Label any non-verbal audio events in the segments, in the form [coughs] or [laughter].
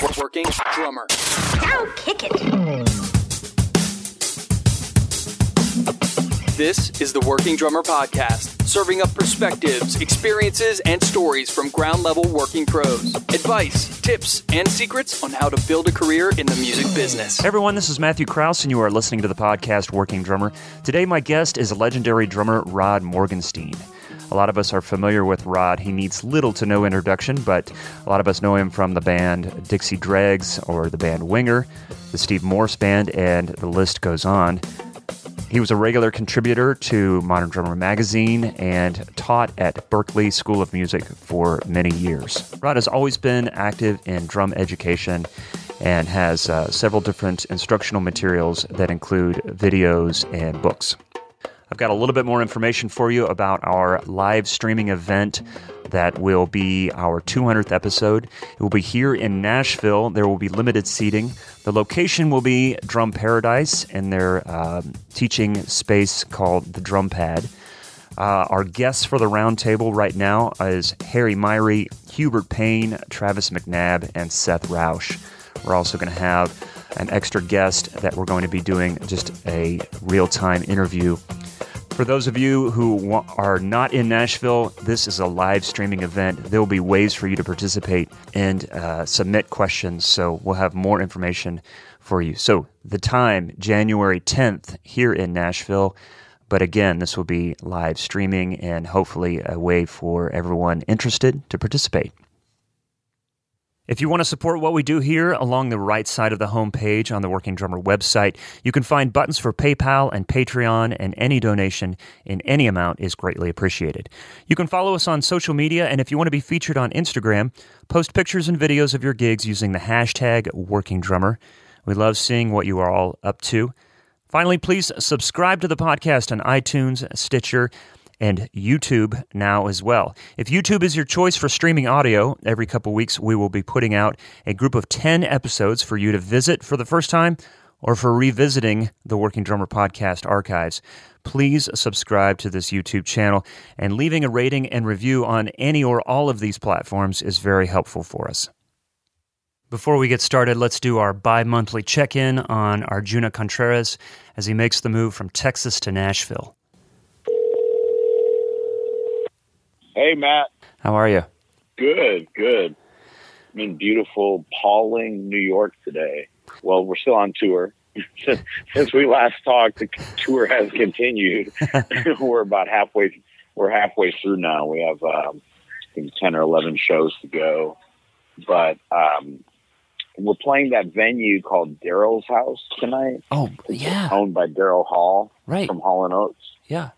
Working drummer. Now kick it. This is the Working Drummer Podcast, serving up perspectives, experiences, and stories from ground level working pros. Advice, tips, and secrets on how to build a career in the music business. Hey everyone, this is Matthew Kraus, and you are listening to the podcast Working Drummer. Today, my guest is legendary drummer Rod Morgenstein. A lot of us are familiar with Rod. He needs little to no introduction, but a lot of us know him from the band Dixie Dregs or the band Winger, the Steve Morse Band, and the list goes on. He was a regular contributor to Modern Drummer magazine and taught at Berklee School of Music for many years. Rod has always been active in drum education and has uh, several different instructional materials that include videos and books. I've got a little bit more information for you about our live streaming event that will be our 200th episode. It will be here in Nashville. There will be limited seating. The location will be Drum Paradise in their um, teaching space called the Drum Pad. Uh, our guests for the roundtable right now is Harry Miree, Hubert Payne, Travis McNabb, and Seth Roush. We're also going to have an extra guest that we're going to be doing just a real time interview for those of you who are not in Nashville, this is a live streaming event. There will be ways for you to participate and uh, submit questions. So we'll have more information for you. So the time, January 10th, here in Nashville. But again, this will be live streaming and hopefully a way for everyone interested to participate. If you want to support what we do here, along the right side of the homepage on the Working Drummer website, you can find buttons for PayPal and Patreon, and any donation in any amount is greatly appreciated. You can follow us on social media, and if you want to be featured on Instagram, post pictures and videos of your gigs using the hashtag Working Drummer. We love seeing what you are all up to. Finally, please subscribe to the podcast on iTunes, Stitcher, and YouTube now as well. If YouTube is your choice for streaming audio, every couple weeks we will be putting out a group of 10 episodes for you to visit for the first time or for revisiting the Working Drummer podcast archives. Please subscribe to this YouTube channel and leaving a rating and review on any or all of these platforms is very helpful for us. Before we get started, let's do our bi monthly check in on Arjuna Contreras as he makes the move from Texas to Nashville. Hey, Matt. How are you? Good, good. I'm in beautiful Pawling, New York today. Well, we're still on tour. [laughs] Since we last talked, the tour has continued. [laughs] [laughs] we're about halfway. We're halfway through now. We have um, I think ten or eleven shows to go, but um, we're playing that venue called Daryl's House tonight. Oh, yeah, owned by Daryl Hall, right from Hall and Oates. Yeah,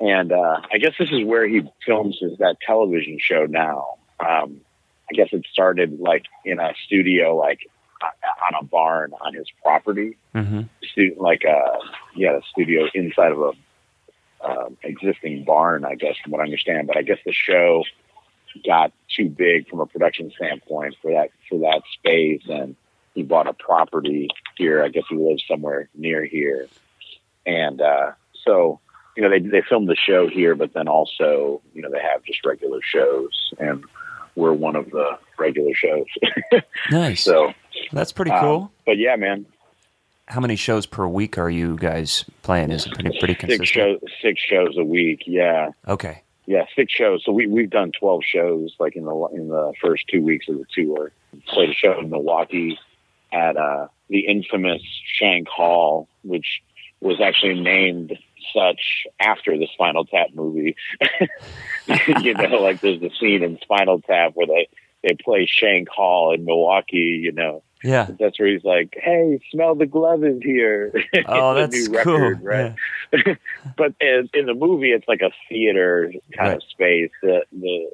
and uh, I guess this is where he films his that television show now. Um, I guess it started like in a studio, like on a barn on his property, mm-hmm. Like a yeah, a studio inside of a um, existing barn. I guess from what I understand, but I guess the show got too big from a production standpoint for that for that space, and he bought a property here. I guess he lives somewhere near here, and uh, so you know, they they film the show here, but then also, you know, they have just regular shows, and we're one of the regular shows. [laughs] nice. So that's pretty cool. Um, but yeah, man. How many shows per week are you guys playing? Is it pretty pretty consistent? Six shows, six shows a week. Yeah. Okay. Yeah, six shows. So we we've done twelve shows, like in the in the first two weeks of the tour. Played a show in Milwaukee at uh, the infamous Shank Hall, which was actually named such after the Spinal Tap movie. [laughs] you know, like there's the scene in Spinal Tap where they they play Shank Hall in Milwaukee. You know, yeah, that's where he's like, "Hey, smell the glove is here." [laughs] Oh, that's cool. Record, right? Yeah. [laughs] but in, in, the movie, it's like a theater kind right. of space. The the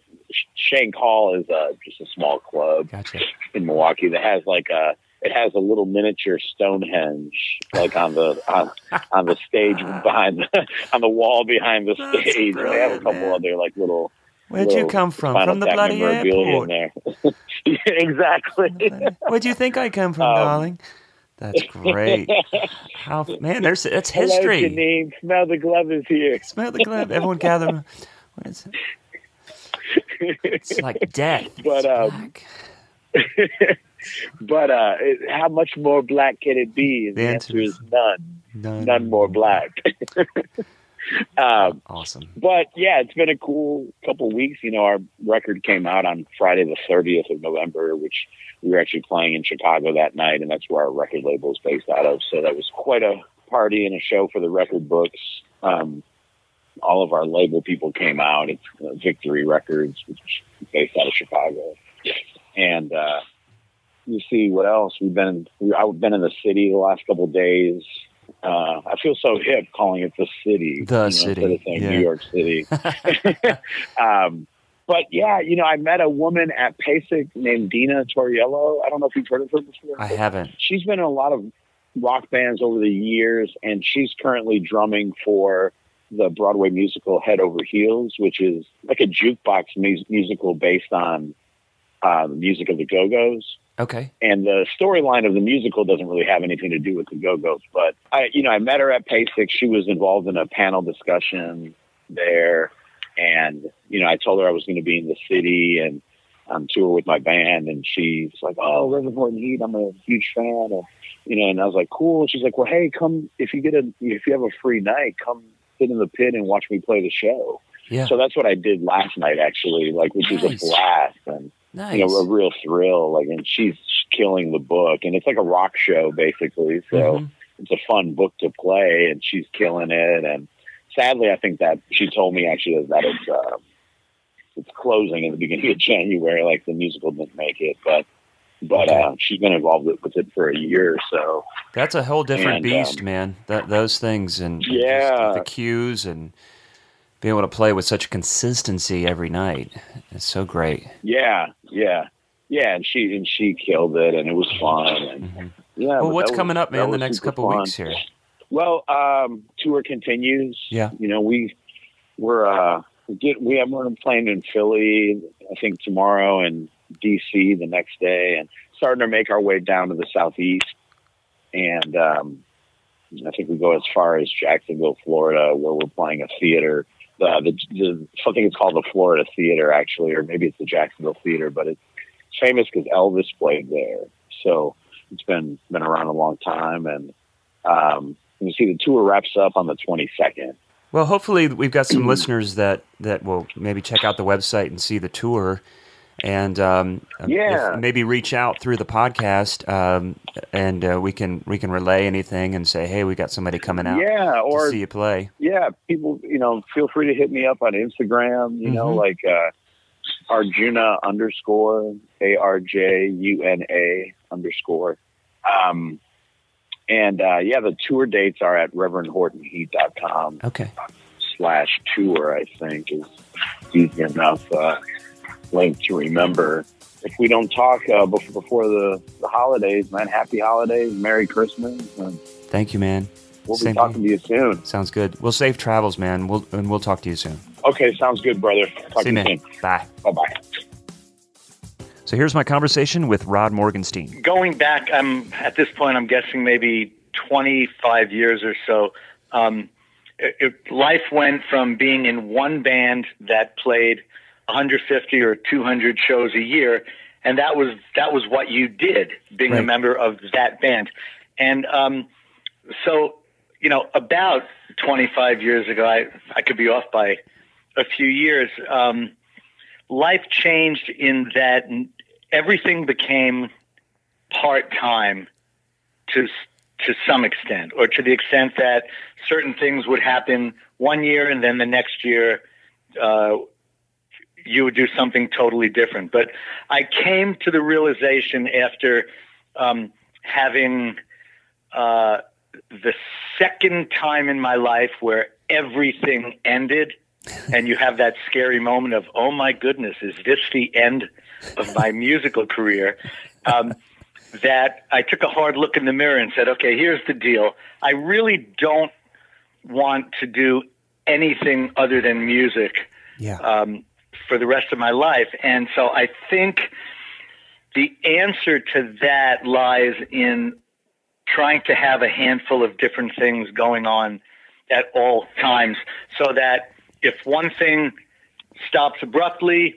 Shank Hall is a, just a small club gotcha. in Milwaukee that has like a it has a little miniature Stonehenge, like on the on, on the stage behind the, on the wall behind the That's stage. They have a couple man. other like little. Where'd little you come from? From the bloody airport. in there. Yeah, [laughs] exactly. Where do you think I come from, Um, darling? That's great. How man, there's it's Hello, history. Janine. Smell the glove is here. Smell the glove. Everyone gather. What is it? It's like [laughs] death. But, It's um. [laughs] [laughs] but uh, it, how much more black can it be? The the, answer answer is none. None more black. [laughs] um, Awesome. but yeah, it's been a cool couple weeks. You know, our record came out on Friday the 30th of November, which we were actually playing in Chicago that night, and that's where our record label is based out of. So that was quite a party and a show for the record books. Um, all of our label people came out. It's uh, Victory Records, which is based out of Chicago, and uh, you see what else we've been. We, I've been in the city the last couple of days. Uh, I feel so hip calling it the city, The you know, city, saying yeah. New York City. [laughs] [laughs] um, but yeah, you know, I met a woman at PASIC named Dena Tauriello. I don't know if you've heard of her before. I haven't. She's been in a lot of rock bands over the years, and she's currently drumming for the Broadway musical Head Over Heels, which is like a jukebox mu- musical based on uh, the music of the Go Go's Okay. and the storyline of the musical doesn't really have anything to do with the Go-Go's. But I, you know, I met her at PASIC. She was involved in a panel discussion there, and you know, I told her I was going to be in the city and on tour with my band, and she's like, "Oh, Reverend Horton Heat, I'm a huge fan," and you know, and I was like, "Cool." She's like, "Well, hey, come if you get a if you have a free night, come sit in the pit and watch me play the show." Yeah. So that's what I did last night, actually, like which Nice. was a blast and nice. you know, a real thrill. Like, and she's killing the book, and it's like a rock show basically. So Mhm. it's a fun book to play, and she's killing it. And sadly, I think that she told me actually that it's uh, it's closing in the beginning of [laughs] January. Like the musical didn't make it, but but uh, she's been involved with, it for a year or so. That's a whole different And, beast, um, man. That those things and and just Yeah. the cues and being able to play with such consistency every night. It's so great. Yeah, yeah, yeah. And she and she killed it, and it was fun. And Mhm. yeah. well, what's that was- coming up, man? The next couple fun. weeks here. Well, um, tour continues. Yeah. You know, we we're uh we get we have we're playing in Philly, I think tomorrow and DC the next day and starting to make our way down to the southeast. And um I think we go as far as Jacksonville, Florida, where we're playing a theater. The, the, the something it's called the Florida Theater, actually, or maybe it's the Jacksonville Theater, but it's famous because Elvis played there. So it's been been around a long time, and um, you see the tour wraps up on the 22nd. Well, hopefully we've got some [clears throat] listeners that that will maybe check out the website and see the tour, and um, Yeah. maybe reach out through the podcast, um, and uh, we can we can relay anything and say, hey, we got somebody coming out Yeah, to or see you play. yeah, people, you know, feel free to hit me up on Instagram. You know, Mhm. like uh, Arjuna underscore A R J U N A underscore. Um, and uh, yeah, the tour dates are at ReverendHortonHeat.com Okay. slash tour. I think is easy enough uh, link to remember. If we don't talk uh, before, before the, the holidays, man, happy holidays, Merry Christmas, and Thank you, man. we'll Same be talking to you soon. Sounds good. We'll safe travels, man. We'll and we'll talk to you soon. Okay, sounds good, brother. Talk see you, to you man. soon. Bye. Bye bye. So here's my conversation with Rod Morgenstein. going back, I'm at this point. I'm guessing maybe 25 years or so. Um, it, it, life went from being in one band that played 150 or 200 shows a year, and that was that was what you did, being a member of that band. And um, so, you know, about 25 years ago, I I could be off by a few years. Um, life changed in that everything became part time to to some extent, or to the extent that certain things would happen one year and then the next year uh, you would do something totally different. But I came to the realization after um, having uh, the second time in my life where everything ended. [laughs] and you have that scary moment of, oh my goodness, is this the end of my [laughs] musical career? Um, that I took a hard look in the mirror and said, okay, here's the deal. I really don't want to do anything other than music Yeah. um, for the rest of my life. And so I think the answer to that lies in trying to have a handful of different things going on at all times so that if one thing stops abruptly,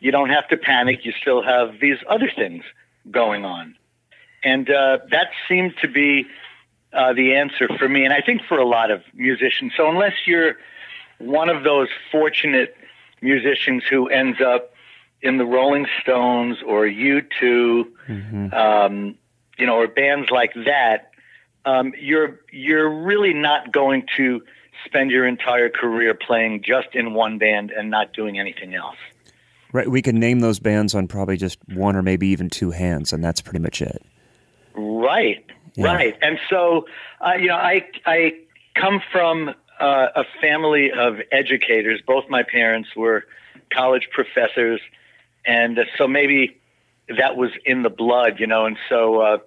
you don't have to panic. You still have these other things going on, and uh, that seemed to be uh, the answer for me, and I think for a lot of musicians. So unless you're one of those fortunate musicians who ends up in the Rolling Stones or U2, mm-hmm. um, you know, or bands like that, um, you're you're really not going to spend your entire career playing just in one band and not doing anything else. Right. We can name those bands on probably just one or maybe even two hands, and that's pretty much it. Right. Yeah. Right. And so, uh, you know, I I come from uh, a family of educators. Both my parents were college professors, and so maybe that was in the blood, you know. And so, uh,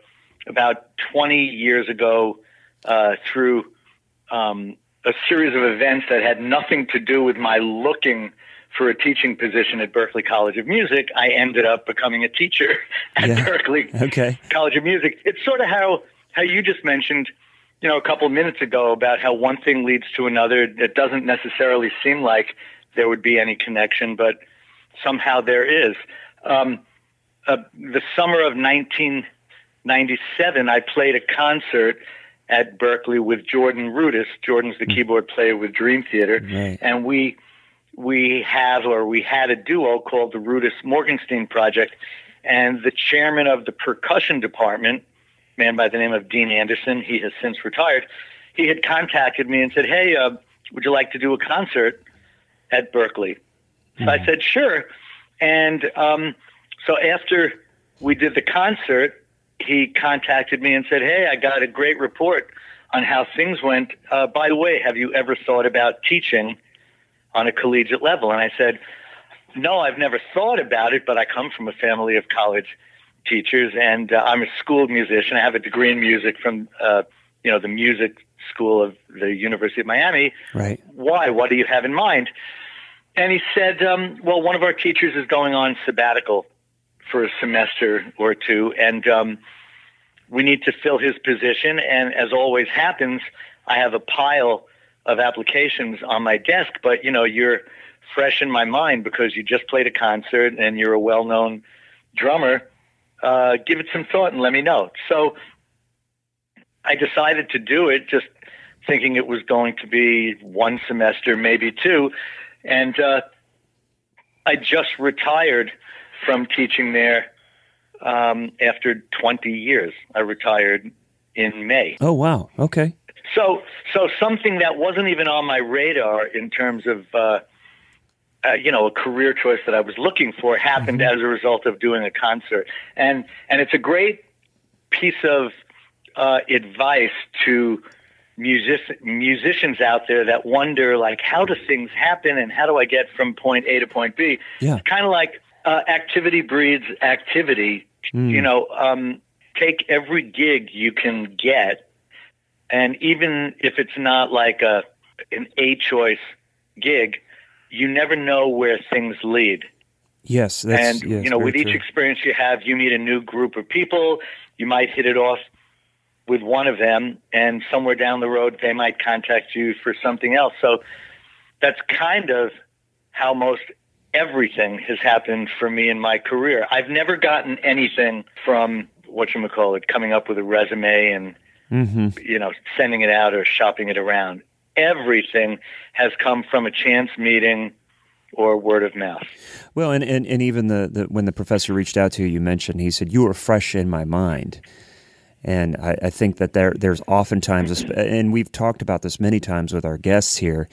about 20 years ago, uh, through um, a series of events that had nothing to do with my looking for a teaching position at Berklee College of Music, I ended up becoming a teacher [laughs] at yeah. Berklee okay. College of Music. It's sort of how how you just mentioned, you know, a couple of minutes ago about how one thing leads to another. It doesn't necessarily seem like there would be any connection, but somehow there is. Um, uh, the summer of 1997, I played a concert at Berklee with Jordan Rudess. Jordan's the mm. keyboard player with Dream Theater, right. and we we have or we had a duo called the Rudess Morgenstein Project, and the chairman of the percussion department man by the name of Dean Anderson. He has since retired. He had contacted me and said, "Hey, uh, would you like to do a concert at Berklee?" Mm-hmm. I said, "Sure." And um, so after we did the concert, he contacted me and said, "Hey, I got a great report on how things went. Uh, by the way, have you ever thought about teaching on a collegiate level?" And I said, "No, I've never thought about it, but I come from a family of college teachers, and uh, I'm a school musician. I have a degree in music from uh, you know the music school of the University of Miami. Right. Why? What do you have in mind? And he said, um, well, one of our teachers is going on sabbatical for a semester or two, and um, we need to fill his position. And as always happens, I have a pile of applications on my desk, but you know, you're fresh in my mind because you just played a concert and you're a well-known drummer uh, give it some thought and let me know. So I decided to do it, just thinking it was going to be one semester, maybe two. And uh, I just retired from teaching there um, after 20 years. I retired in May. Oh, wow. Okay. So, so something that wasn't even on my radar in terms of uh, uh, you know, a career choice that I was looking for happened mm-hmm. as a result of doing a concert. And, and it's a great piece of uh, advice to music- musicians out there that wonder, like, how do things happen and how do I get from point A to point B? Yeah. Kind of like uh, activity breeds activity. Mm. You know, um, take every gig you can get, and even if it's not like a an A choice gig, you never know where things lead. Yes, and yes, you know, with each true. experience you have, you meet a new group of people. You might hit it off with one of them, and somewhere down the road, they might contact you for something else. So that's kind of how most everything has happened for me in my career. I've never gotten anything from what you call it, coming up with a resume and mm-hmm. you know sending it out or shopping it around everything has come from a chance meeting or word of mouth. Well, and, and, and even the, the when the professor reached out to you, you mentioned he said you were fresh in my mind, and I, I think that there there's oftentimes, and we've talked about this many times with our guests here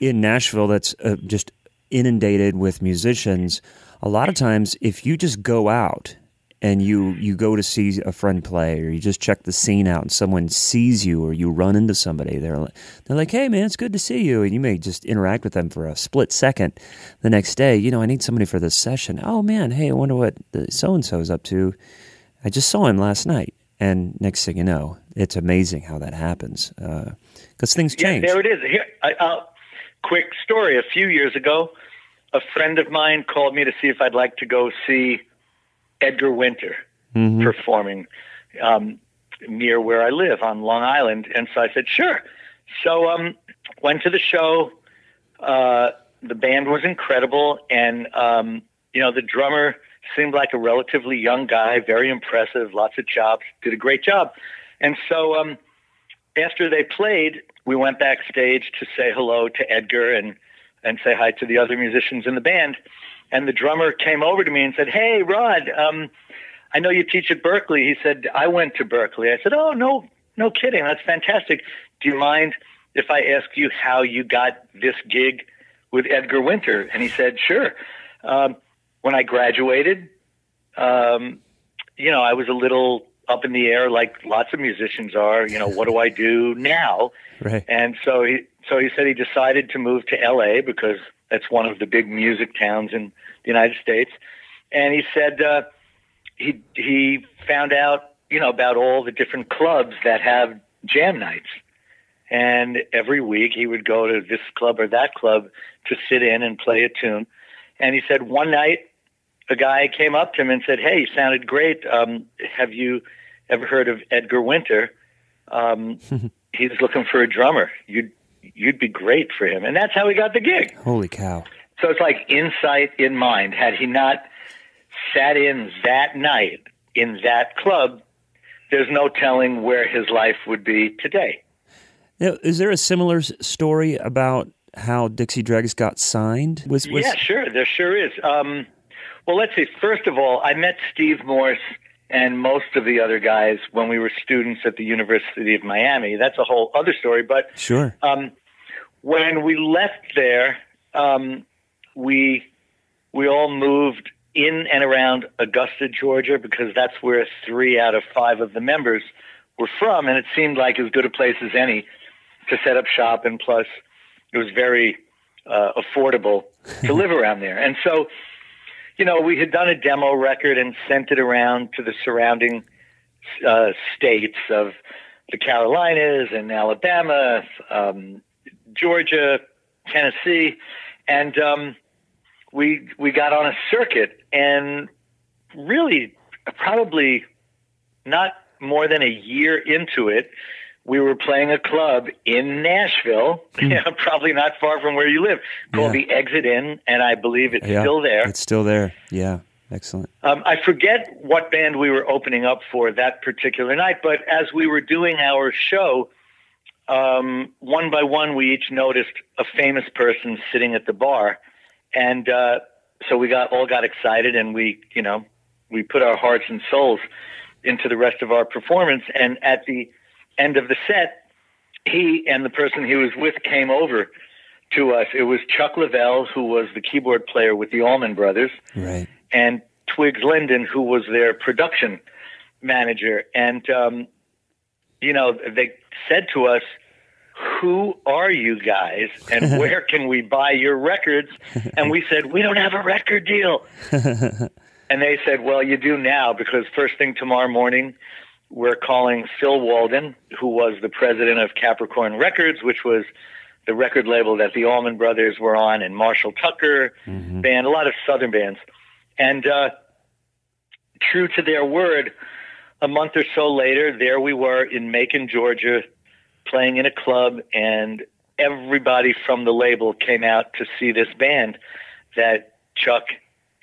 in Nashville. That's uh, just inundated with musicians. A lot of times, if you just go out and you you go to see a friend play or you just check the scene out and someone sees you or you run into somebody they're they're like hey man it's good to see you. And you may just interact with them for a split second the next day you know I need somebody for this session. Oh man hey I wonder what so and so is up to. I just saw him last night and next thing you know it's amazing how that happens because uh, things change. yeah, there it is. Here uh, quick story. A few years ago a friend of mine called me to see if I'd like to go see Edgar Winter mm-hmm. performing um, near where I live on Long Island, and so I said sure. So um, went to the show. Uh, the band was incredible, and um, you know the drummer seemed like a relatively young guy, very impressive, lots of chops, did a great job. And so um, after they played, we went backstage to say hello to Edgar and and say hi to the other musicians in the band. And the drummer came over to me and said, "Hey, Rod, um, I know you teach at Berklee." He said, "I went to Berklee." I said, "Oh, no, no kidding. That's fantastic. Do you mind if I ask you how you got this gig with Edgar Winter?" And he said, "Sure." Um, when I graduated, um, you know, I was a little up in the air, like lots of musicians are. You know, what do I do now? [laughs] Right. And so he, so he said he decided to move to L.A. because that's one of the big music towns in the United States. And he said uh, he he found out, you know, about all the different clubs that have jam nights. And every week he would go to this club or that club to sit in and play a tune. And he said one night a guy came up to him and said, "Hey, you sounded great. Um, have you ever heard of Edgar Winter? Um, [laughs] he's looking for a drummer. You'd you'd be great for him." And that's how he got the gig. Holy cow. So it's like insight in mind. Had he not sat in that night in that club, there's no telling where his life would be today. Now, is there a similar story about how Dixie Dregs got signed? Was, was yeah, sure. There sure is. Um, well, let's see. First of all, I met Steve Morse and most of the other guys when we were students at the University of Miami. That's a whole other story. But Sure. um, when we left there, um, we we all moved in and around Augusta, Georgia, because that's where three out of five of the members were from, and it seemed like as good a place as any to set up shop, and plus it was very uh, affordable to [laughs] live around there. And so, you know, we had done a demo record and sent it around to the surrounding uh, states of the Carolinas and Alabama, um, Georgia, Tennessee, and um, we we got on a circuit and really probably not more than a year into it, we were playing a club in Nashville, [laughs] probably not far from where you live, called. Yeah. the Exit Inn, and I believe it's Yeah, still there. It's still there. Yeah. Excellent. Um, I forget what band we were opening up for that particular night, but as we were doing our show, um, one by one, we each noticed a famous person sitting at the bar, and uh, so we got all got excited, and we, you know, we put our hearts and souls into the rest of our performance. And at the end of the set, he and the person he was with came over to us. It was Chuck Leavell, who was the keyboard player with the Allman Brothers Right. and Twiggs Lyndon, who was their production manager. And, um, you know, they said to us, Who are you guys and [laughs] where can we buy your records? And we said, We don't have a record deal. [laughs] and they said, Well, you do now because first thing tomorrow morning, we're calling Phil Walden, who was the president of Capricorn Records, which was the record label that the Allman Brothers were on, and Marshall Tucker band, a lot of Southern bands. And uh, true to their word, a month or so later, there we were in Macon, Georgia, playing in a club, and everybody from the label came out to see this band that Chuck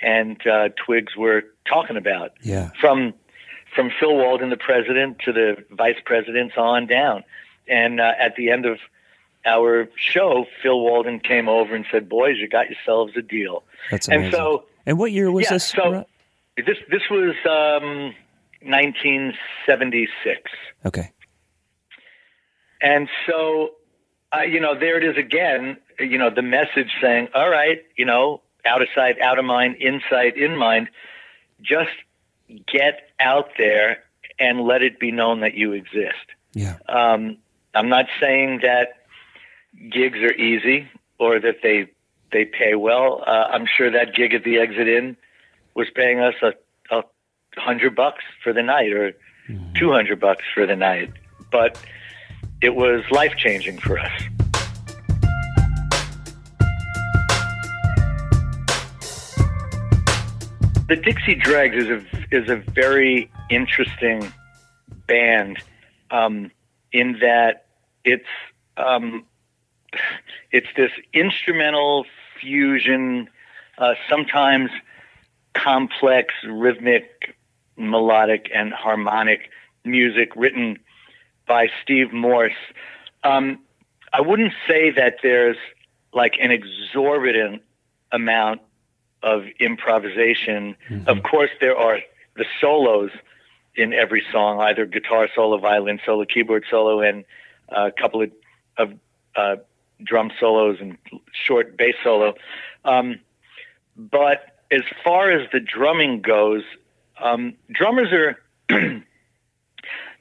and uh, Twiggs were talking about. Yeah. From from Phil Walden, the president, to the vice presidents on down. And uh, at the end of our show, Phil Walden came over and said, "Boys, you got yourselves a deal." That's amazing. and so And what year was yeah, this? so this this was um, 1976, okay. and so uh, you know there it is again. You know the message saying, "All right, you know, out of sight, out of mind, inside, in mind. Just get out there and let it be known that you exist." Yeah. Um, I'm not saying that gigs are easy or that they they pay well. Uh, I'm sure that gig at the Exit Inn was paying us a, a hundred bucks for the night or two hundred bucks for the night, but it was life changing for us. The Dixie Dregs is a is a very interesting band um, in that it's um, it's this instrumental fusion, uh, sometimes complex rhythmic, melodic, and harmonic music written by Steve Morse. Um, I wouldn't say that there's like an exorbitant amount of improvisation. Mm-hmm. Of course, there are the solos in every song, either guitar solo, violin solo, keyboard solo, and a couple of, of uh, drum solos and short bass solo. Um, but as far as the drumming goes, um, drummers are [clears throat]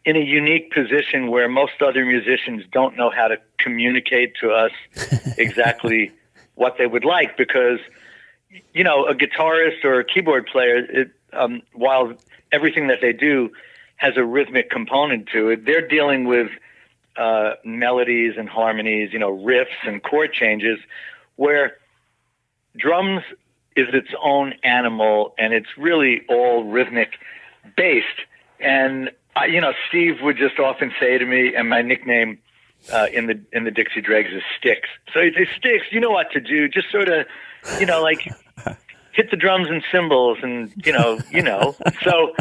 in a unique position where most other musicians don't know how to communicate to us [laughs] exactly what they would like because you know a guitarist or a keyboard player it, um, while everything that they do has a rhythmic component to it they're dealing with uh, melodies and harmonies you know riffs and chord changes where drums is its own animal and it's really all rhythmic based and I, you know, Steve would just often say to me, and my nickname uh, in the in the Dixie Dregs is Sticks. So he'd say, "Sticks, you know what to do. Just sort of, you know, like hit the drums and cymbals, and you know, you know." [laughs] So,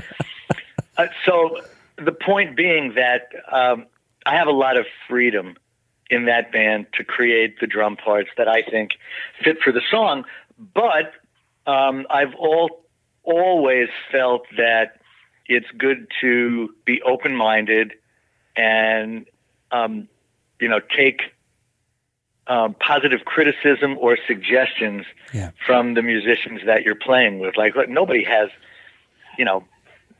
uh, so the point being that um, I have a lot of freedom in that band to create the drum parts that I think fit for the song, but um, I've all always felt that it's good to be open minded and um, you know take um, positive criticism or suggestions yeah. from the musicians that you're playing with. Like, look, nobody has you know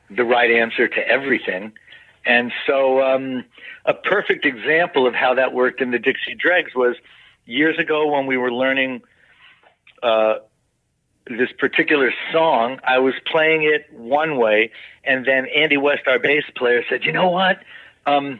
the right answer to everything. And so, um, a perfect example of how that worked in the Dixie Dregs was years ago when we were learning uh, this particular song, I was playing it one way, and then Andy West, our bass player, said, "You know what? Um,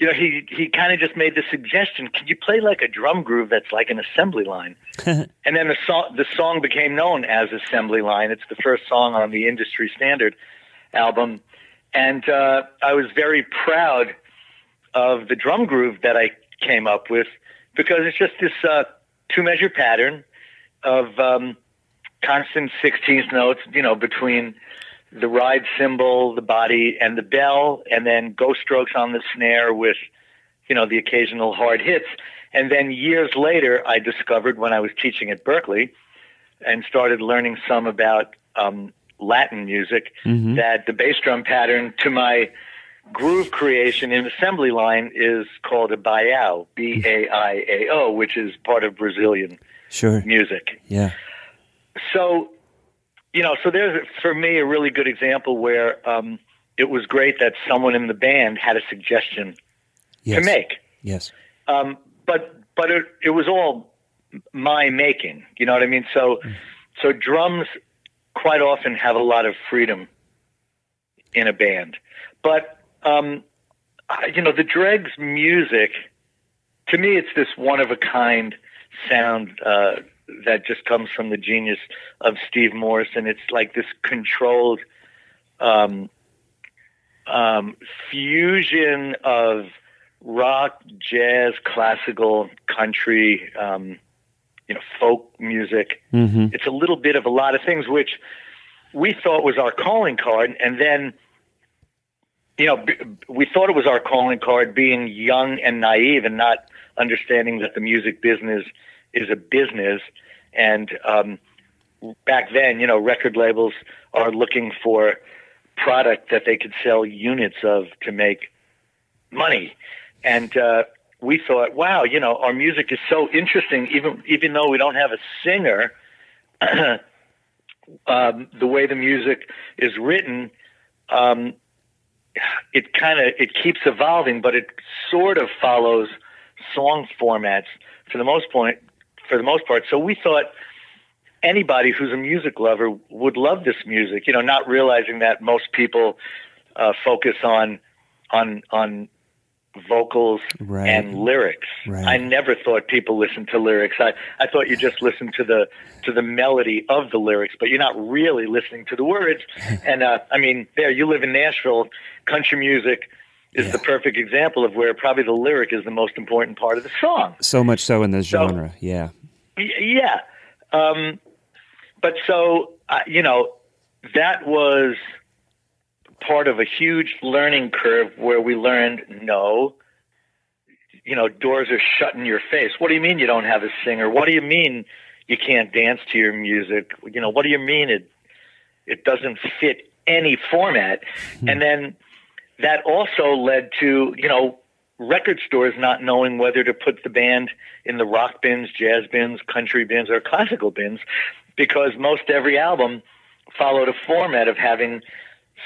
you know, he he kind of just made the suggestion: Can you play like a drum groove that's like an assembly line? [laughs] and then the song the song became known as Assembly Line. It's the first song on the industry standard album, and uh, I was very proud of the drum groove that I came up with because it's just this uh, two measure pattern of um, constant sixteenth notes, you know, between the ride cymbal, the body, and the bell, and then ghost strokes on the snare with, you know, the occasional hard hits. And then years later, I discovered when I was teaching at Berklee and started learning some about um, Latin music mm-hmm. that the bass drum pattern to my groove creation in assembly line is called a baião, B A I A O, which is part of Brazilian sure. music. Yeah. So you know, so there's for me a really good example where um, it was great that someone in the band had a suggestion yes. to make. Yes. Um, but but it, it was all my making. You know what I mean? So mm. so drums quite often have a lot of freedom in a band, but um, you know the Dregs music. To me, it's this one of a kind sound uh, that just comes from the genius of Steve Morse, and it's like this controlled um, um, fusion of rock, jazz, classical, country, um, you know, folk music. Mm-hmm. It's a little bit of a lot of things, which we thought was our calling card, and then. You know, we thought it was our calling card being young and naive and not understanding that the music business is a business, and um, back then, you know, record labels are looking for product that they could sell units of to make money, and uh, we thought, wow, you know, our music is so interesting, even even though we don't have a singer. [clears throat] um, the way the music is written, um, it kind of it keeps evolving, but it sort of follows song formats for the most point for the most part. So we thought anybody who's a music lover would love this music, you know, not realizing that most people uh, focus on on on vocals Right. and lyrics. Right. I never thought people listened to lyrics. I, I thought you just listened to the to the melody of the lyrics, but you're not really listening to the words. [laughs] and uh, I mean, there you live in Nashville, country music is Yeah. the perfect example of where probably the lyric is the most important part of the song. So much so in this So- genre. Yeah. Yeah. Um, but so, uh, you know, that was part of a huge learning curve where we learned no, you know, doors are shut in your face. What do you mean you don't have a singer? What do you mean you can't dance to your music? You know, what do you mean it it doesn't fit any format? And then that also led to, you know, record stores not knowing whether to put the band in the rock bins, jazz bins, country bins, or classical bins, because most every album followed a format of having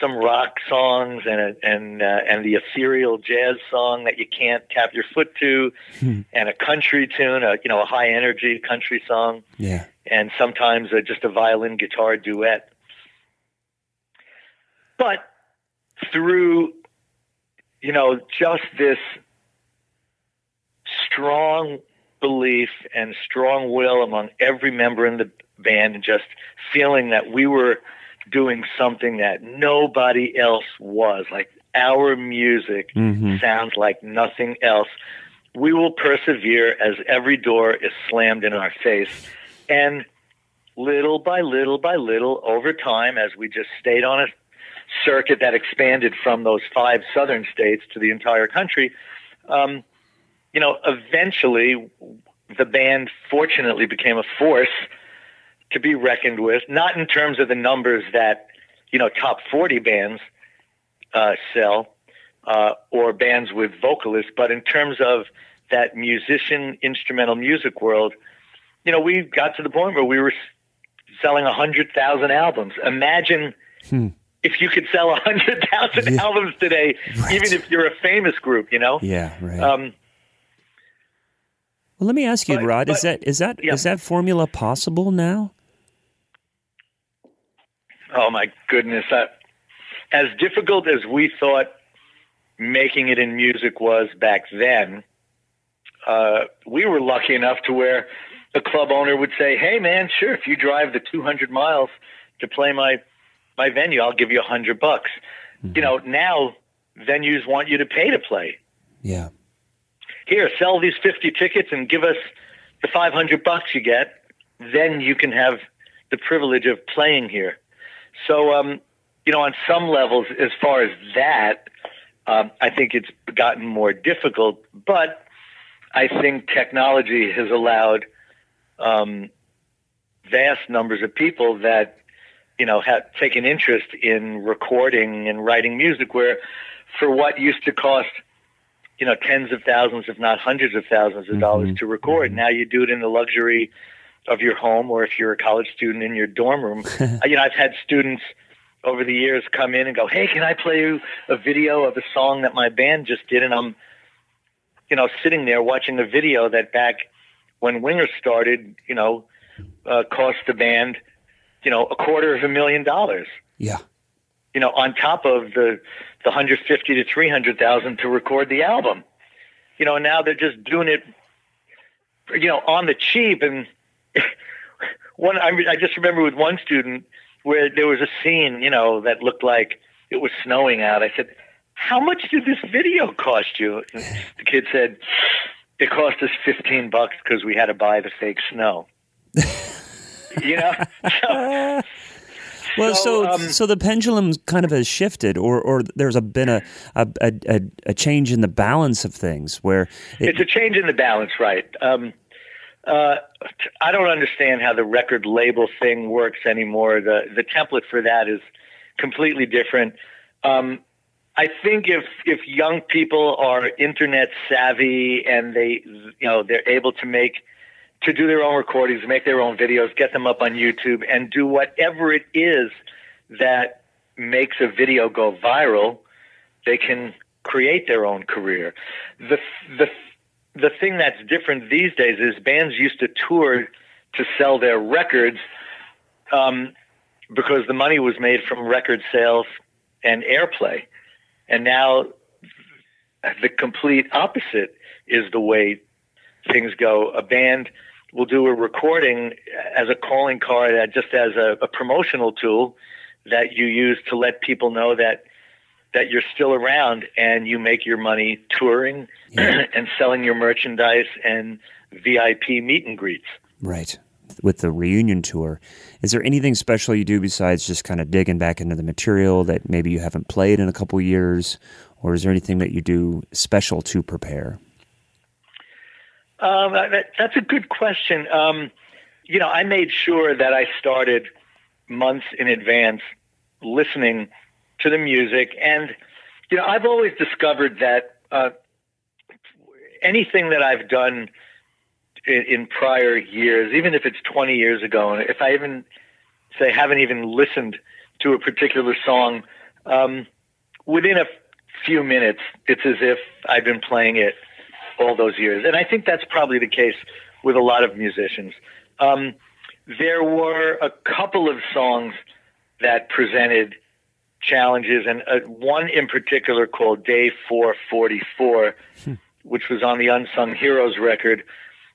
some rock songs and a, and uh, and the ethereal jazz song that you can't tap your foot to, and a country tune, a you know a high energy country song, Yeah. and sometimes uh, just a violin guitar duet. But through, you know, just this strong belief and strong will among every member in the band, and just feeling that we were doing something that nobody else was, like our music Mhm. sounds like nothing else. We will persevere as every door is slammed in our face. And little by little by little, over time, as we just stayed on a circuit that expanded from those five southern states to the entire country, um, you know, eventually the band fortunately became a force to be reckoned with, not in terms of the numbers that, you know, top 40 bands uh, sell uh, or bands with vocalists, but in terms of that musician instrumental music world, you know, we got to the point where we were selling 100,000 albums. Imagine if you could sell 100,000 Hmm. Yeah. albums today, Right. even if you're a famous group, you know? Yeah. Right. Um, well, let me ask you, but- Rod. is that is that is yeah. that formula possible now? Oh my goodness! Uh, as difficult as we thought making it in music was back then, uh, we were lucky enough to where the club owner would say, "Hey, man, sure, if you drive the 200 miles to play my my venue, I'll give you a hundred bucks." You know, now venues want you to pay to play. Yeah. Here, sell these 50 tickets and give us the 500 bucks you get. Then you can have the privilege of playing here. So, um, you know, on some levels, as far as that, um, I think it's gotten more difficult. But I think technology has allowed um, vast numbers of people that, you know, have taken interest in recording and writing music. Where, for what used to cost, you know, tens of thousands, if not hundreds of thousands of dollars to record, now you do it in the luxury of your home, or if you're a college student in your dorm room. [laughs] You know, I've had students over the years come in and go, "Hey, can I play you a video of a song that my band just did?" And I'm, you know, sitting there watching a video that back when Winger started, you know, uh, cost the band, you know, a quarter of a million dollars. Yeah. You know, on top of the the 150 to 300,000 to record the album. You know, now they're just doing it, you know, on the cheap. And [laughs] one, I, I just remember with one student where there was a scene, you know, that looked like it was snowing out. I said, "How much did this video cost you?" And the kid said, "It cost us 15 bucks because we had to buy the fake snow." [laughs] you know. [laughs] So, Well, so So, so, um, the pendulum kind of has shifted, or or there's a been a a, a, a- a change in the balance of things where it, it's a change in the balance, right? Um, uh, I don't understand how the record label thing works anymore. The the template for that is completely different. Um, I think if if young people are internet savvy and they you know they're able to make to do their own recordings, make their own videos, get them up on YouTube, and do whatever it is that makes a video go viral, they can create their own career. The the the thing that's different these days is bands used to tour to sell their records um, because the money was made from record sales and airplay, and now the complete opposite is the way things go. A band will do a recording as a calling card, uh, just as a, a promotional tool that you use to let people know that that you're still around and you make your money touring Yeah. [clears throat] and selling your merchandise and VIP meet and greets. Right. With the reunion tour, is there anything special you do besides just kind of digging back into the material that maybe you haven't played in a couple years, or is there anything that you do special to prepare? Um, that, that's a good question. Um, you know, I made sure that I started months in advance listening to the music, and you know, I've always discovered that uh, anything that I've done in, in prior years, even if it's 20 years ago, and if I even say haven't even listened to a particular song, um, within a few minutes, it's as if I've been playing it all those years. And I think that's probably the case with a lot of musicians. Um, there were a couple of songs that presented challenges, and uh, one in particular called Day 444, which was on the Unsung Heroes record.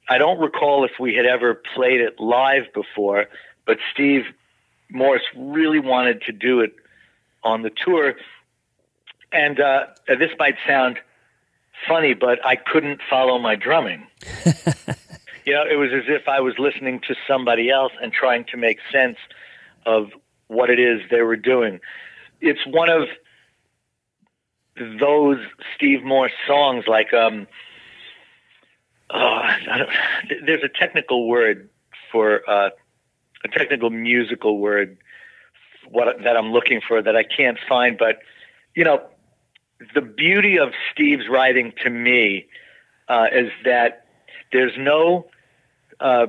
I don't recall if we had ever played it live before, but Steve Morse really wanted to do it on the tour. And uh, this might sound funny, but I couldn't follow my drumming. [laughs] you know, it was as if I was listening to somebody else and trying to make sense of what it is they were doing. It's one of those Steve Morse songs, like um, oh, I don't, there's a technical word for uh, a technical musical word what that I'm looking for that I can't find, but you know, the beauty of Steve's writing to me uh, is that there's no uh,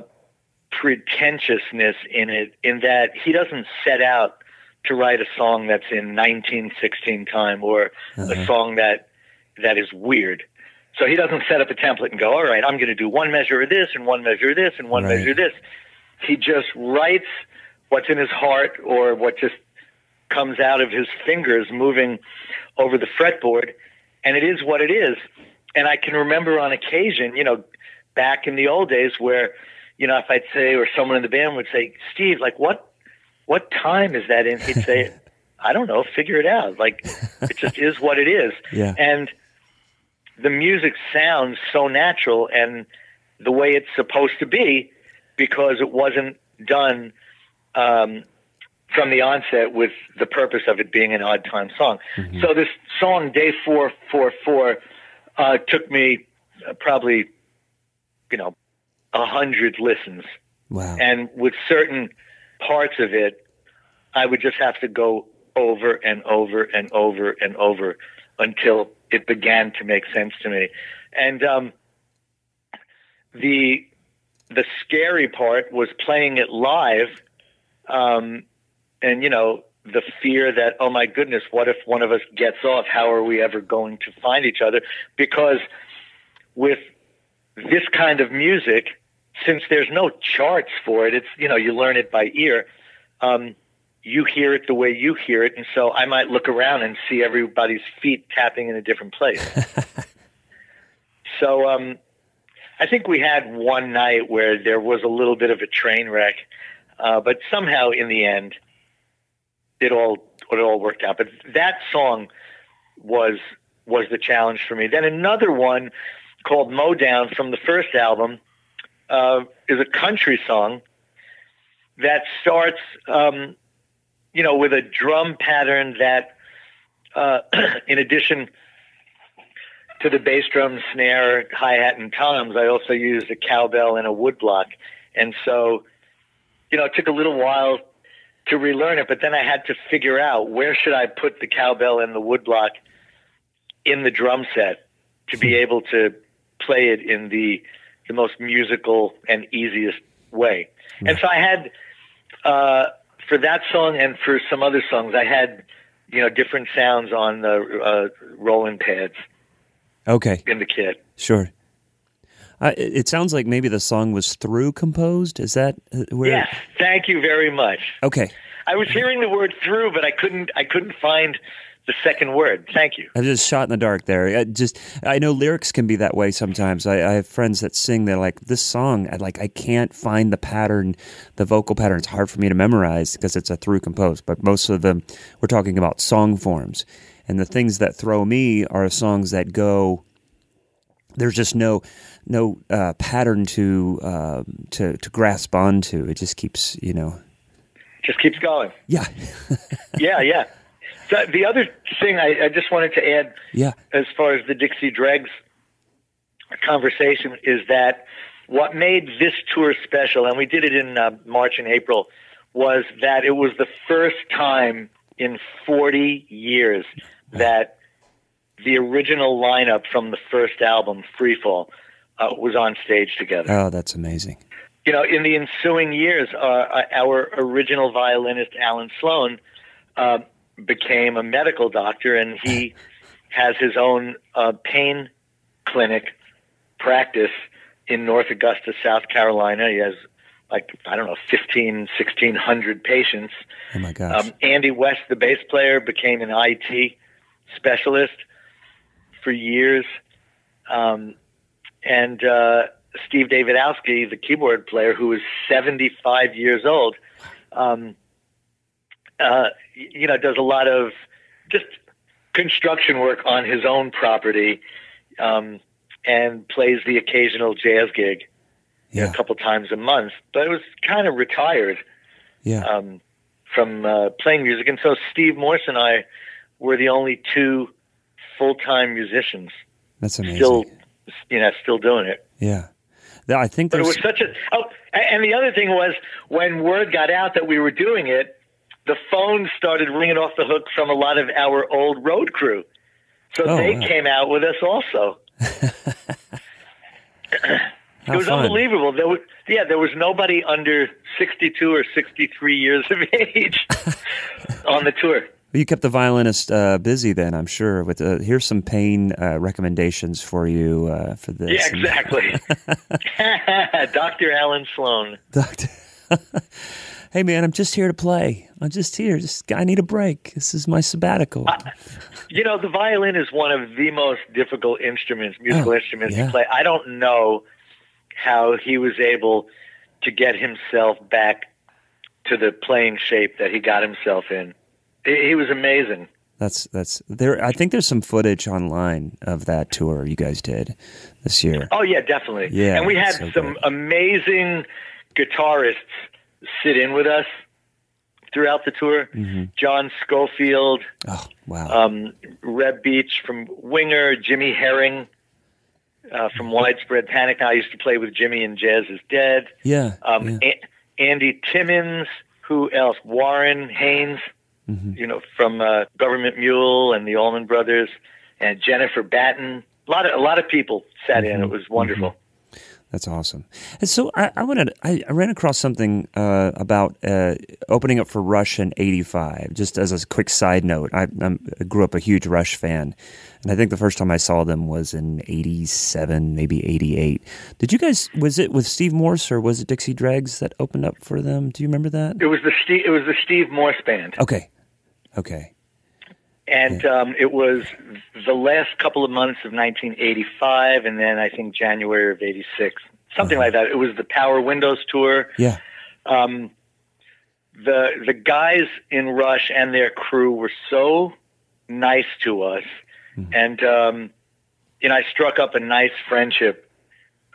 pretentiousness in it, in that he doesn't set out to write a song that's in 1916 time or a song that that is weird. So he doesn't set up a template and go, all right, I'm going to do one measure of this and one measure of this and one Right. measure of this. He just writes what's in his heart or what just comes out of his fingers moving over the fretboard, and it is what it is. And I can remember on occasion, you know, back in the old days where, you know, if I'd say, or someone in the band would say, Steve, like, what, what time is that in? He'd say, [laughs] I don't know, figure it out. Like, it just is what it is. [laughs] Yeah. And the music sounds so natural and the way it's supposed to be because it wasn't done um, from the onset with the purpose of it being an odd time song. So this song, Day 444, uh, took me uh, probably, you know, a hundred listens. Wow. And with certain parts of it, I would just have to go over and over and over and over until it began to make sense to me. And um, the the scary part was playing it live, um, and you know the fear that oh my goodness, what if one of us gets off? How are we ever going to find each other? Because with this kind of music, since there's no charts for it, it's you know you learn it by ear. Um, you hear it the way you hear it, and so I might look around and see everybody's feet tapping in a different place. [laughs] so um, I think we had one night where there was a little bit of a train wreck, uh, but somehow in the end, it all it all worked out. But that song was was the challenge for me. Then another one called "Mow Down" from the first album uh, is a country song that starts, um, you know, with a drum pattern that, uh, [clears throat] in addition to the bass drum, snare, hi hat, and toms, I also used a cowbell and a woodblock. And so, you know, it took a little while to relearn it, but then I had to figure out where should I put the cowbell and the woodblock in the drum set to be able to play it in the the most musical and easiest way. And so I had uh, for that song and for some other songs, I had you know different sounds on the uh, Roland pads Okay, in the kit. sure. Uh, it sounds like maybe the song was through composed. Is that uh, where? Yes, thank you very much. Okay. I was hearing the word through, but I couldn't I couldn't find the second word. Thank you. I'm just shot in the dark there. I just I know lyrics can be that way sometimes. I, I have friends that sing. They're like, this song, I like I can't find the pattern, the vocal pattern. It's hard for me to memorize because it's a through composed. But most of them, we're talking about song forms, and the things that throw me are songs that go. There's just no no uh, pattern to uh, to to grasp onto. It just keeps you know. Just keeps going. Yeah. [laughs] yeah, yeah. So the other thing I, I just wanted to add, yeah, as far as the Dixie Dregs conversation, is that what made this tour special, and we did it in uh, March and April, was that it was the first time in 40 years that the original lineup from the first album, Freefall, uh, was on stage together. Oh, that's amazing. You know, in the ensuing years, uh, our original violinist, Allen Sloan, uh, became a medical doctor and he [laughs] has his own uh, pain clinic practice in North Augusta, South Carolina. He has like, I don't know, 15, 1600 patients. Oh my gosh. Um, Andy West, the bass player, became an IT specialist for years. Um, and uh, Steve Davidowski, the keyboard player, who is 75 years old, um, uh, you know, does a lot of just construction work on his own property um, and plays the occasional jazz gig yeah. a couple times a month. But it was kind of retired yeah. um, from uh, playing music. And so Steve Morse and I were the only two full time musicians. That's amazing. Still, you know, still doing it. Yeah. I think but it was such a. Oh, and the other thing was when word got out that we were doing it, the phones started ringing off the hook from a lot of our old road crew. So oh, they wow. came out with us also. [laughs] it was fun. unbelievable. There was, yeah, there was nobody under 62 or 63 years of [laughs] age [laughs] on the tour. You kept the violinist uh, busy then, I'm sure. With uh, here's some pain uh, recommendations for you uh, for this. Yeah, exactly. [laughs] Dr. Allen Sloan. Doctor. [laughs] hey man, I'm just here to play. I'm just here. Just I need a break. This is my sabbatical. You know, the violin is one of the most difficult instruments, musical Oh, instruments yeah. to play. I don't know how he was able to get himself back to the playing shape that he got himself in. He he was amazing. That's that's there. I think there's some footage online of that tour you guys did this year. Oh yeah, definitely. Yeah, and we had so some good. amazing guitarists sit in with us throughout the tour. John Scofield, Oh wow. um, Reb Beach from Winger, Jimmy Herring uh, from Widespread Panic. Now I used to play with Jimmy and Jazz is Dead. yeah. Um, yeah. A- Andy Timmons. Who else? Warren Haynes. Mm-hmm. You know from uh, Government Mule and the Allman Brothers, and Jennifer Batten. A lot of a lot of people sat Mm-hmm. in. It was wonderful. That's awesome. And so I, I wanted, I, I ran across something uh, about uh, opening up for Rush in '85. Just as a quick side note, I, I'm, I grew up a huge Rush fan, and I think the first time I saw them was in '87, maybe '88. Did you guys? Was it with Steve Morse or was it Dixie Dregs that opened up for them? Do you remember that? It was the Steve, it was the Steve Morse band, Okay, okay, and um, it was the last couple of months of 1985, and then I think January of '86, something like that. It was the Power Windows tour. yeah, um, the the guys in Rush and their crew were so nice to us, and um, you know I struck up a nice friendship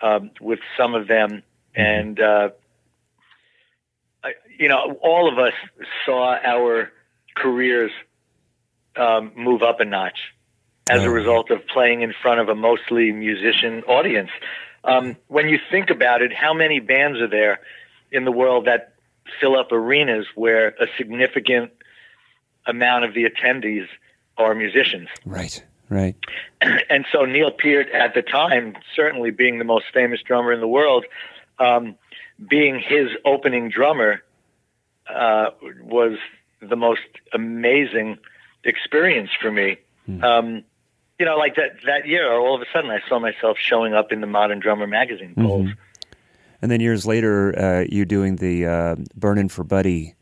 um, with some of them, and uh, I, you know all of us saw our careers um, move up a notch as a result of playing in front of a mostly musician audience. Um, when you think about it, how many bands are there in the world that fill up arenas where a significant amount of the attendees are musicians? right, right, [clears throat] and so Neil Peart at the time, certainly being the most famous drummer in the world, um, being his opening drummer uh, was the most amazing experience for me. Um, you know, like that that year, all of a sudden, I saw myself showing up in the Modern Drummer magazine polls. And then years later, uh, you doing the uh, "Burning for Buddy"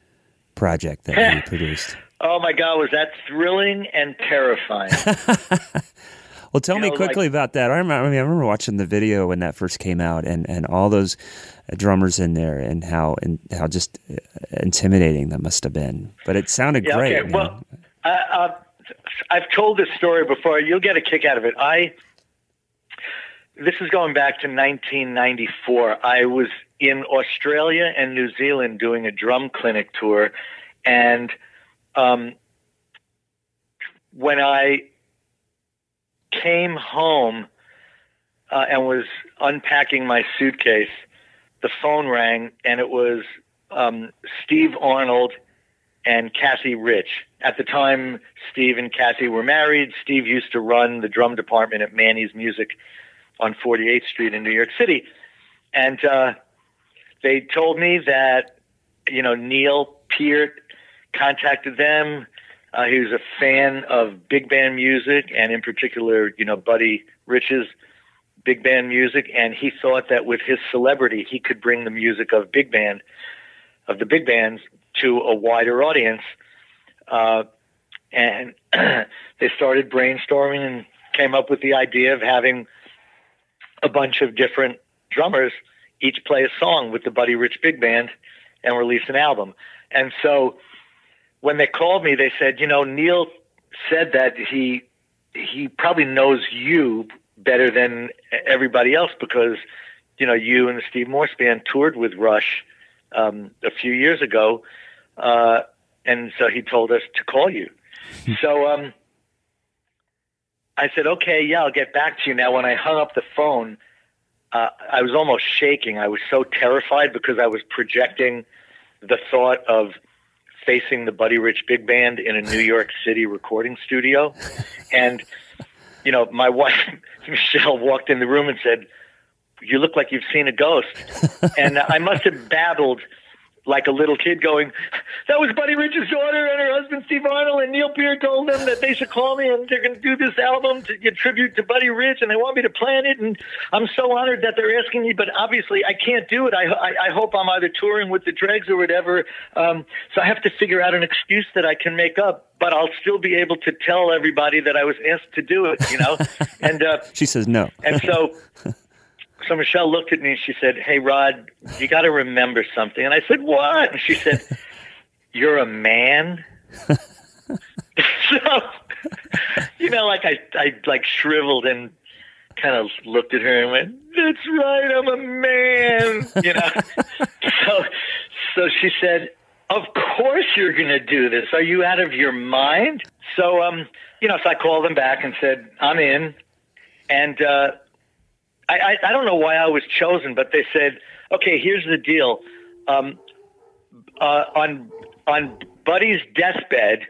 project that you [laughs] produced. Oh my God, was that thrilling and terrifying? [laughs] well, tell You me know, quickly like- about that. I remember, I mean, I remember watching the video when that first came out, and, and all those uh, drummers in there, and how and how just uh, intimidating that must have been. But it sounded Yeah, great. okay. Well, uh, uh, I've told this story before. You'll get a kick out of it. I this is going back to 1994. I was in Australia and New Zealand doing a drum clinic tour, and um, when I came home uh, and was unpacking my suitcase, the phone rang, and it was um, Steve Arnold and Cathy Rich. At the time, Steve and Kathy were married. Steve used to run the drum department at Manny's Music on 48th Street in New York City. And uh, they told me that, you know, Neil Peart contacted them. Uh, he was a fan of big band music and, in particular, you know, Buddy Rich's big band music. And he thought that with his celebrity, he could bring the music of big band, of the big bands, to a wider audience. Uh, and [clears throat] they started brainstorming and came up with the idea of having a bunch of different drummers each play a song with the Buddy Rich Big Band and release an album. And so when they called me, they said, you know, Neil said that he he probably knows you better than everybody else because you know you and the Steve Morse band toured with Rush um, a few years ago, uh, and so he told us to call you. [laughs] so um, I said, okay, yeah, I'll get back to you. Now, when I hung up the phone, uh, I was almost shaking. I was so terrified because I was projecting the thought of facing the Buddy Rich Big Band in a New York City recording studio. And, you know, my wife, [laughs] Michelle, walked in the room and said, You look like you've seen a ghost. and I must have babbled like a little kid going, That was Buddy Rich's daughter and her husband, Steve Arnold, and Neil Peart told them that they should call me and they're going to do this album to give tribute to Buddy Rich and they want me to plan it. And I'm so honored that they're asking me, but obviously I can't do it. I, I, I hope I'm either touring with the Dregs or whatever. Um, so I have to figure out an excuse that I can make up, but I'll still be able to tell everybody that I was asked to do it, you know? [laughs] and, uh, she says no. and so, [laughs] so Michelle looked at me and she said, "Hey, Rod, you got to remember something." And I said, "What?" And she said, [laughs] "You're a man." [laughs] so, you know, like I, I like shriveled and kind of looked at her and went, "That's right, I'm a man." You know. [laughs] so, so she said, "Of course you're going to do this. Are you out of your mind?" So, um, you know, so I called them back and said, "I'm in," and. uh I, I, I don't know why I was chosen, but they said, okay, here's the deal. Um, uh, on on Buddy's deathbed,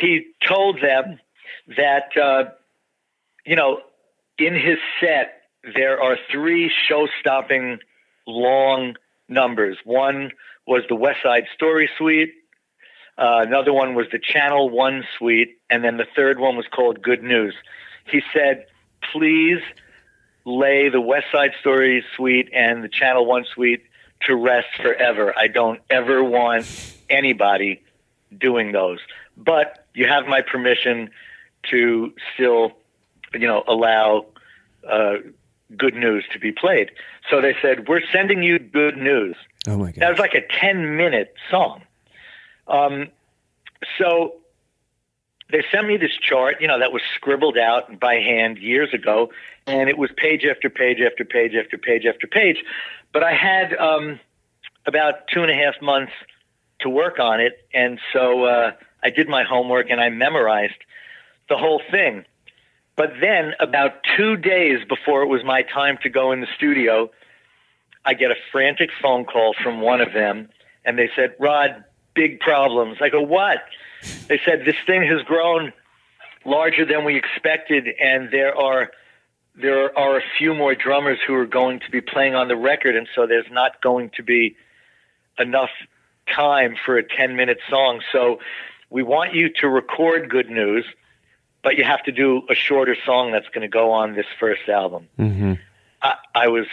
he told them that uh, you know in his set there are three show-stopping long numbers. One was the West Side Story Suite. Uh, another one was the Channel One Suite, and then the third one was called Good News. He said, "Please." Lay the West Side Story suite and the Channel One suite to rest forever. I don't ever want anybody doing those. But you have my permission to still, you know, allow uh, good news to be played. So they said, "We're sending you good news." Oh my god! That was like a ten-minute song. Um, so they sent me this chart, you know, that was scribbled out by hand years ago, and it was page after page after page after page after page. But I had um, about two and a half months to work on it, and so uh, I did my homework and I memorized the whole thing. But then, about two days before it was my time to go in the studio, I get a frantic phone call from one of them, and they said, Rod, big problems. I go, what? They said, this thing has grown larger than we expected, and there are there are a few more drummers who are going to be playing on the record, and so there's not going to be enough time for a 10 minute song. So we want you to record good news, but you have to do a shorter song that's going to go on this first album. hmm I, I was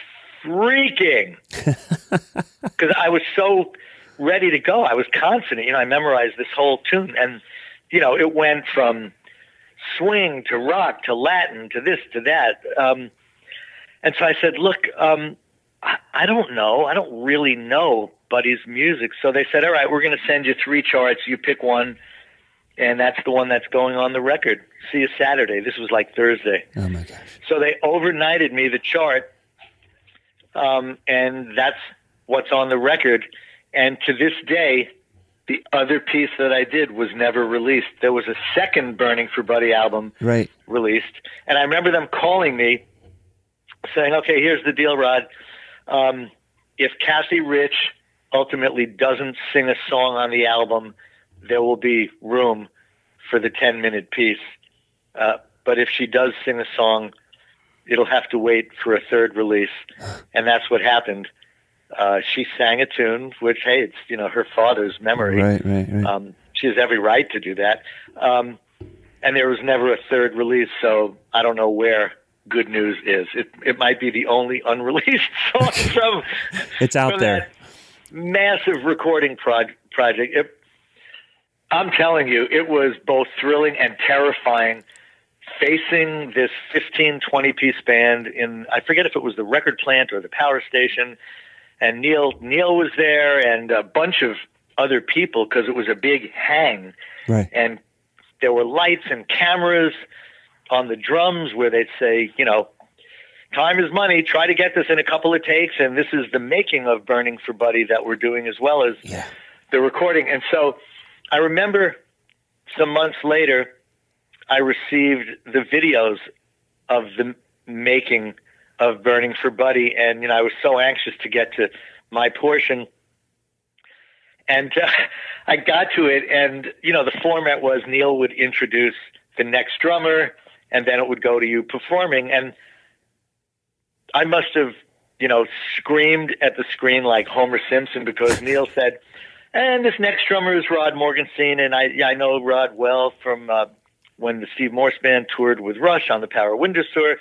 freaking [laughs] because I was so ready to go. I was confident. You know, I memorized this whole tune, and you know, it went from swing to rock to Latin to this to that. Um, and so I said, "Look, um, I, I don't know. I don't really know Buddy's music." So they said, "All right, we're going to send you three charts. You pick one." And that's the one that's going on the record. See you Saturday. This was like Thursday. Oh my gosh. So they overnighted me the chart, um, and that's what's on the record. And to this day, the other piece that I did was never released. There was a second Burning for Buddy album Right. released, and I remember them calling me saying, "Okay, here's the deal, Rod. Um, if Cathy Rich ultimately doesn't sing a song on the album, there will be room for the 10 minute piece. Uh, but if she does sing a song, it'll have to wait for a third release, [sighs] and that's what happened. Uh, she sang a tune, which hey, it's you know her father's memory. Right. Right. Right. Um, she has every right to do that. Um, and there was never a third release, so I don't know where Good News is. It it might be the only [laughs] unreleased song [laughs] from it's out from there. massive recording proj- project. It, I'm telling you, it was both thrilling and terrifying facing this 15, 20 piece band in, I forget if it was the record plant or the power station. And Neil, Neil was there and a bunch of other people because it was a big hang. Right. And there were lights and cameras on the drums where they'd say, you know, time is money. Try to get this in a couple of takes. And this is the making of Burning for Buddy that we're doing as well as Yeah. the recording. And so I remember some months later, I received the videos of the making of Burning for Buddy. And, you know, I was so anxious to get to my portion. And uh, [laughs] I got to it, and, you know, the format was Neil would introduce the next drummer, and then it would go to you performing. And I must have, you know, screamed at the screen like Homer Simpson because Neil said, and this next drummer is Rod Morgenstein, and I I know Rod well from uh, when the Steve Morse band toured with Rush on the Power Windows tour.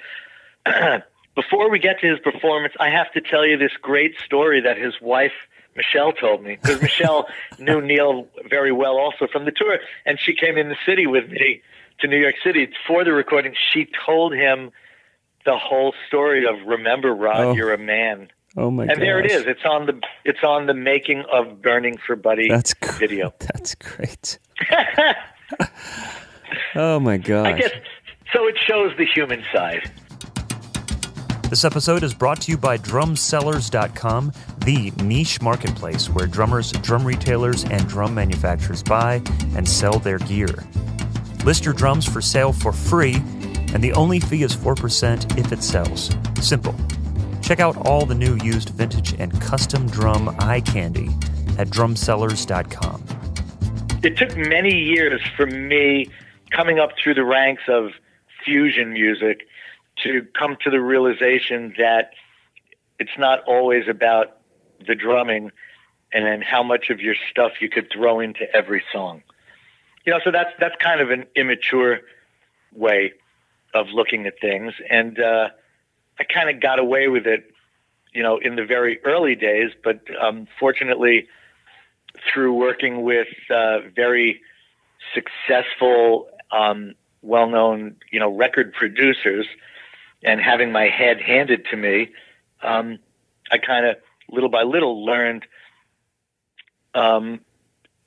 [clears throat] Before we get to his performance, I have to tell you this great story that his wife Michelle told me because Michelle [laughs] knew Neil very well also from the tour, and she came in the city with me to New York City for the recording. She told him the whole story of "Remember, Rod, Oh. you're a man." Oh my. God. And there it gosh. is. It's on the it's on the making of Burning for Buddy That's gr- video. [laughs] That's great. [laughs] oh my gosh. I guess so. It shows the human side. This episode is brought to you by drumsellers.com, the niche marketplace where drummers, drum retailers, and drum manufacturers buy and sell their gear. List your drums for sale for free, and the only fee is 4% if it sells. Simple. Check out all the new used vintage and custom drum eye candy at drumsellers.com. It took many years for me coming up through the ranks of fusion music to come to the realization that it's not always about the drumming and then how much of your stuff you could throw into every song. You know, so that's that's kind of an immature way of looking at things, and uh, I kind of got away with it, you know, in the very early days. But um, fortunately, through working with uh, very successful, um, well-known, you know, record producers, and having my head handed to me, um, I kind of little by little learned, um,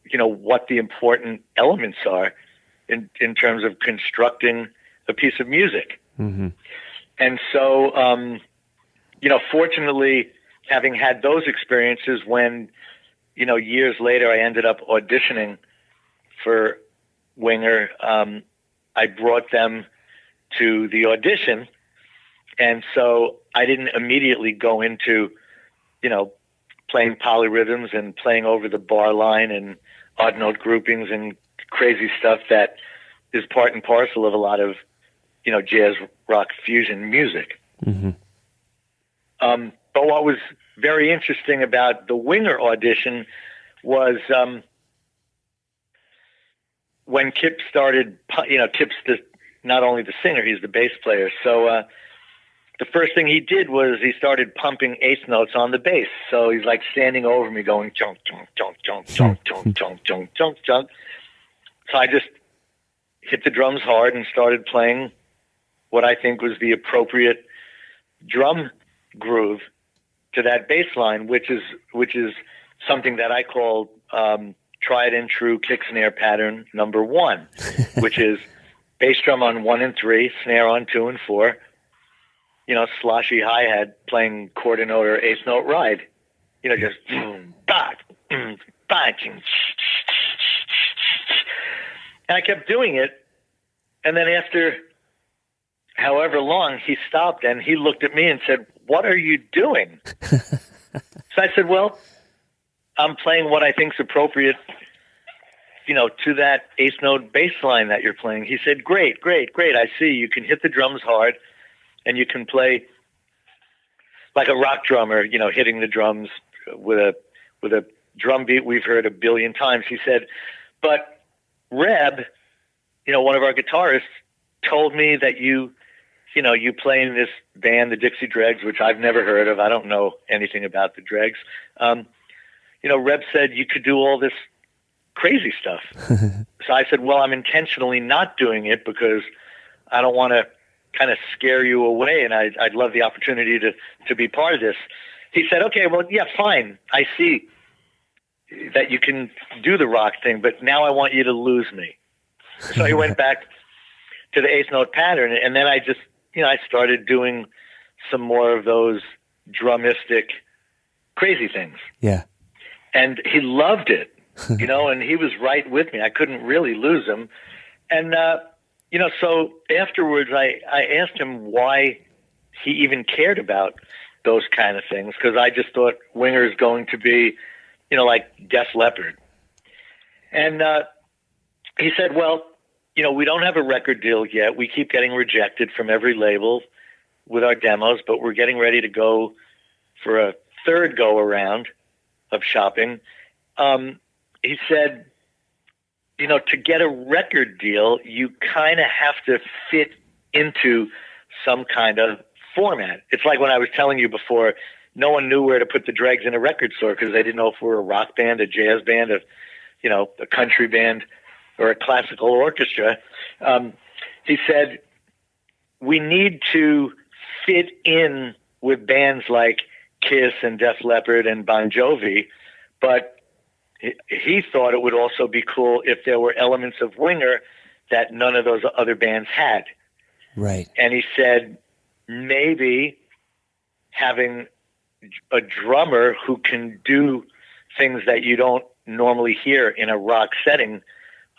you know, what the important elements are in in terms of constructing a piece of music. hmm And so, um, you know, fortunately, having had those experiences when, you know, years later I ended up auditioning for Winger, um, I brought them to the audition. And so I didn't immediately go into, you know, playing polyrhythms and playing over the bar line and odd note groupings and crazy stuff that is part and parcel of a lot of, you know, jazz rock fusion music. hmm Um, but what was very interesting about the Winger audition was um, when Kip started, you know, Kip's the, not only the singer, he's the bass player. So uh, the first thing he did was he started pumping eighth notes on the bass. So he's like standing over me going, chunk, chunk, chunk, chunk, junk, junk, [laughs] junk, junk, junk, junk. So I just hit the drums hard and started playing what I think was the appropriate drum groove to that bass line, which is which is something that I call um, tried and true kick snare pattern number one, [laughs] which is bass drum on one and three, snare on two and four, you know, sloshy hi hat playing note or eighth note ride, you know, just boom, bah, boom, bah, and I kept doing it, and then after however long, he stopped and he looked at me and said, "What are you doing?" [laughs] so I said, "Well." I'm playing what I think's appropriate, you know, to that eighth note bass line that you're playing. He said, "Great, great, great. I see. You can hit the drums hard, and you can play like a rock drummer, you know, hitting the drums with a with a drum beat we've heard a billion times." He said, "But Reb, you know, one of our guitarists, told me that you." You know, you play in this band, the Dixie Dregs, which I've never heard of. I don't know anything about the Dregs. Um, you know, Reb said you could do all this crazy stuff. [laughs] so I said, well, I'm intentionally not doing it because I don't want to kind of scare you away, and I'd, I'd love the opportunity to to be part of this. He said, okay, well, yeah, fine. I see that you can do the rock thing, but now I want you to lose me. So he went [laughs] back to the eighth note pattern, and then I just, you know, I started doing some more of those drumistic, crazy things Yeah. and he loved it, [laughs] you know, and he was right with me. I couldn't really lose him. And, uh, you know, so afterwards I, I asked him why he even cared about those kind of things because I just thought Winger's going to be, you know, like Def Leppard. And uh, he said, well, you know, we don't have a record deal yet. We keep getting rejected from every label with our demos, but we're getting ready to go for a third go around of shopping. Um, he said, you know, to get a record deal, you kind of have to fit into some kind of format. It's like when I was telling you before, no one knew where to put the dregs in a record store because they didn't know if we were a rock band, a jazz band, a, you know, a country band, or a classical orchestra. Um, he said, we need to fit in with bands like Kiss and Def Leppard and Bon Jovi, but he, he thought it would also be cool if there were elements of Winger that none of those other bands had. Right. And he said maybe having a drummer who can do things that you don't normally hear in a rock setting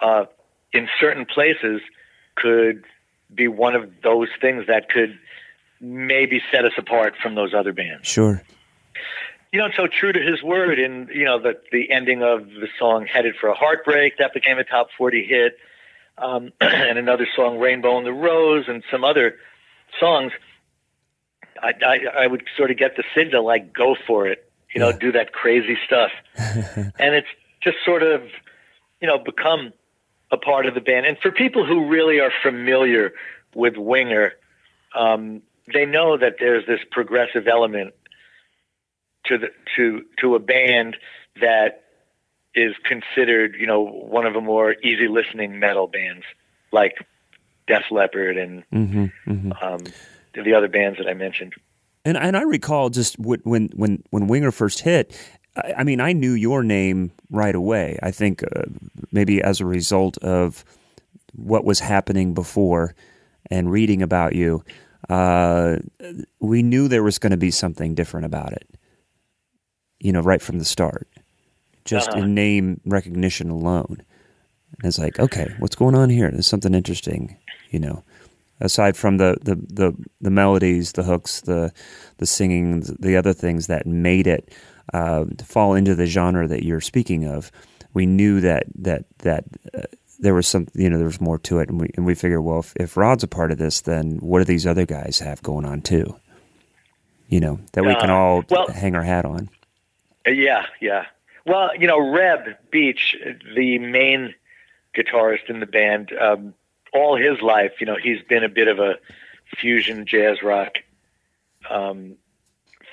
uh, in certain places could be one of those things that could maybe set us apart from those other bands. Sure. You know, so true to his word in, you know, the, the ending of the song Headed for a Heartbreak, that became a top 40 hit, um, [clears throat] and another song, Rainbow in the Rose, and some other songs. I, I, I would sort of get the signal, like, go for it, you know, Yeah. do that crazy stuff. [laughs] and it's just sort of, you know, become a part of the band. And for people who really are familiar with Winger, um, they know that there's this progressive element to the to to a band that is considered, you know, one of the more easy listening metal bands, like Def Leppard and hmm hmm um, the other bands that I mentioned. And and I recall just when when when Winger first hit. I, I mean, I knew your name right away. I think uh, maybe as a result of what was happening before and reading about you, uh, we knew there was going to be something different about it. You know, right from the start, just Uh-huh. in name recognition alone. And it's like, okay, what's going on here? There's something interesting. You know, aside from the the the, the melodies, the hooks, the the singing, the other things that made it uh, fall into the genre that you're speaking of, we knew that that that uh, there was some, you know, there was more to it, and we and we figured, well, if, if Rod's a part of this, then what do these other guys have going on too? You know, that we can Uh, all well- hang our hat on. Yeah, yeah. Well, you know, Reb Beach, the main guitarist in the band, um, all his life, you know, he's been a bit of a fusion jazz rock um,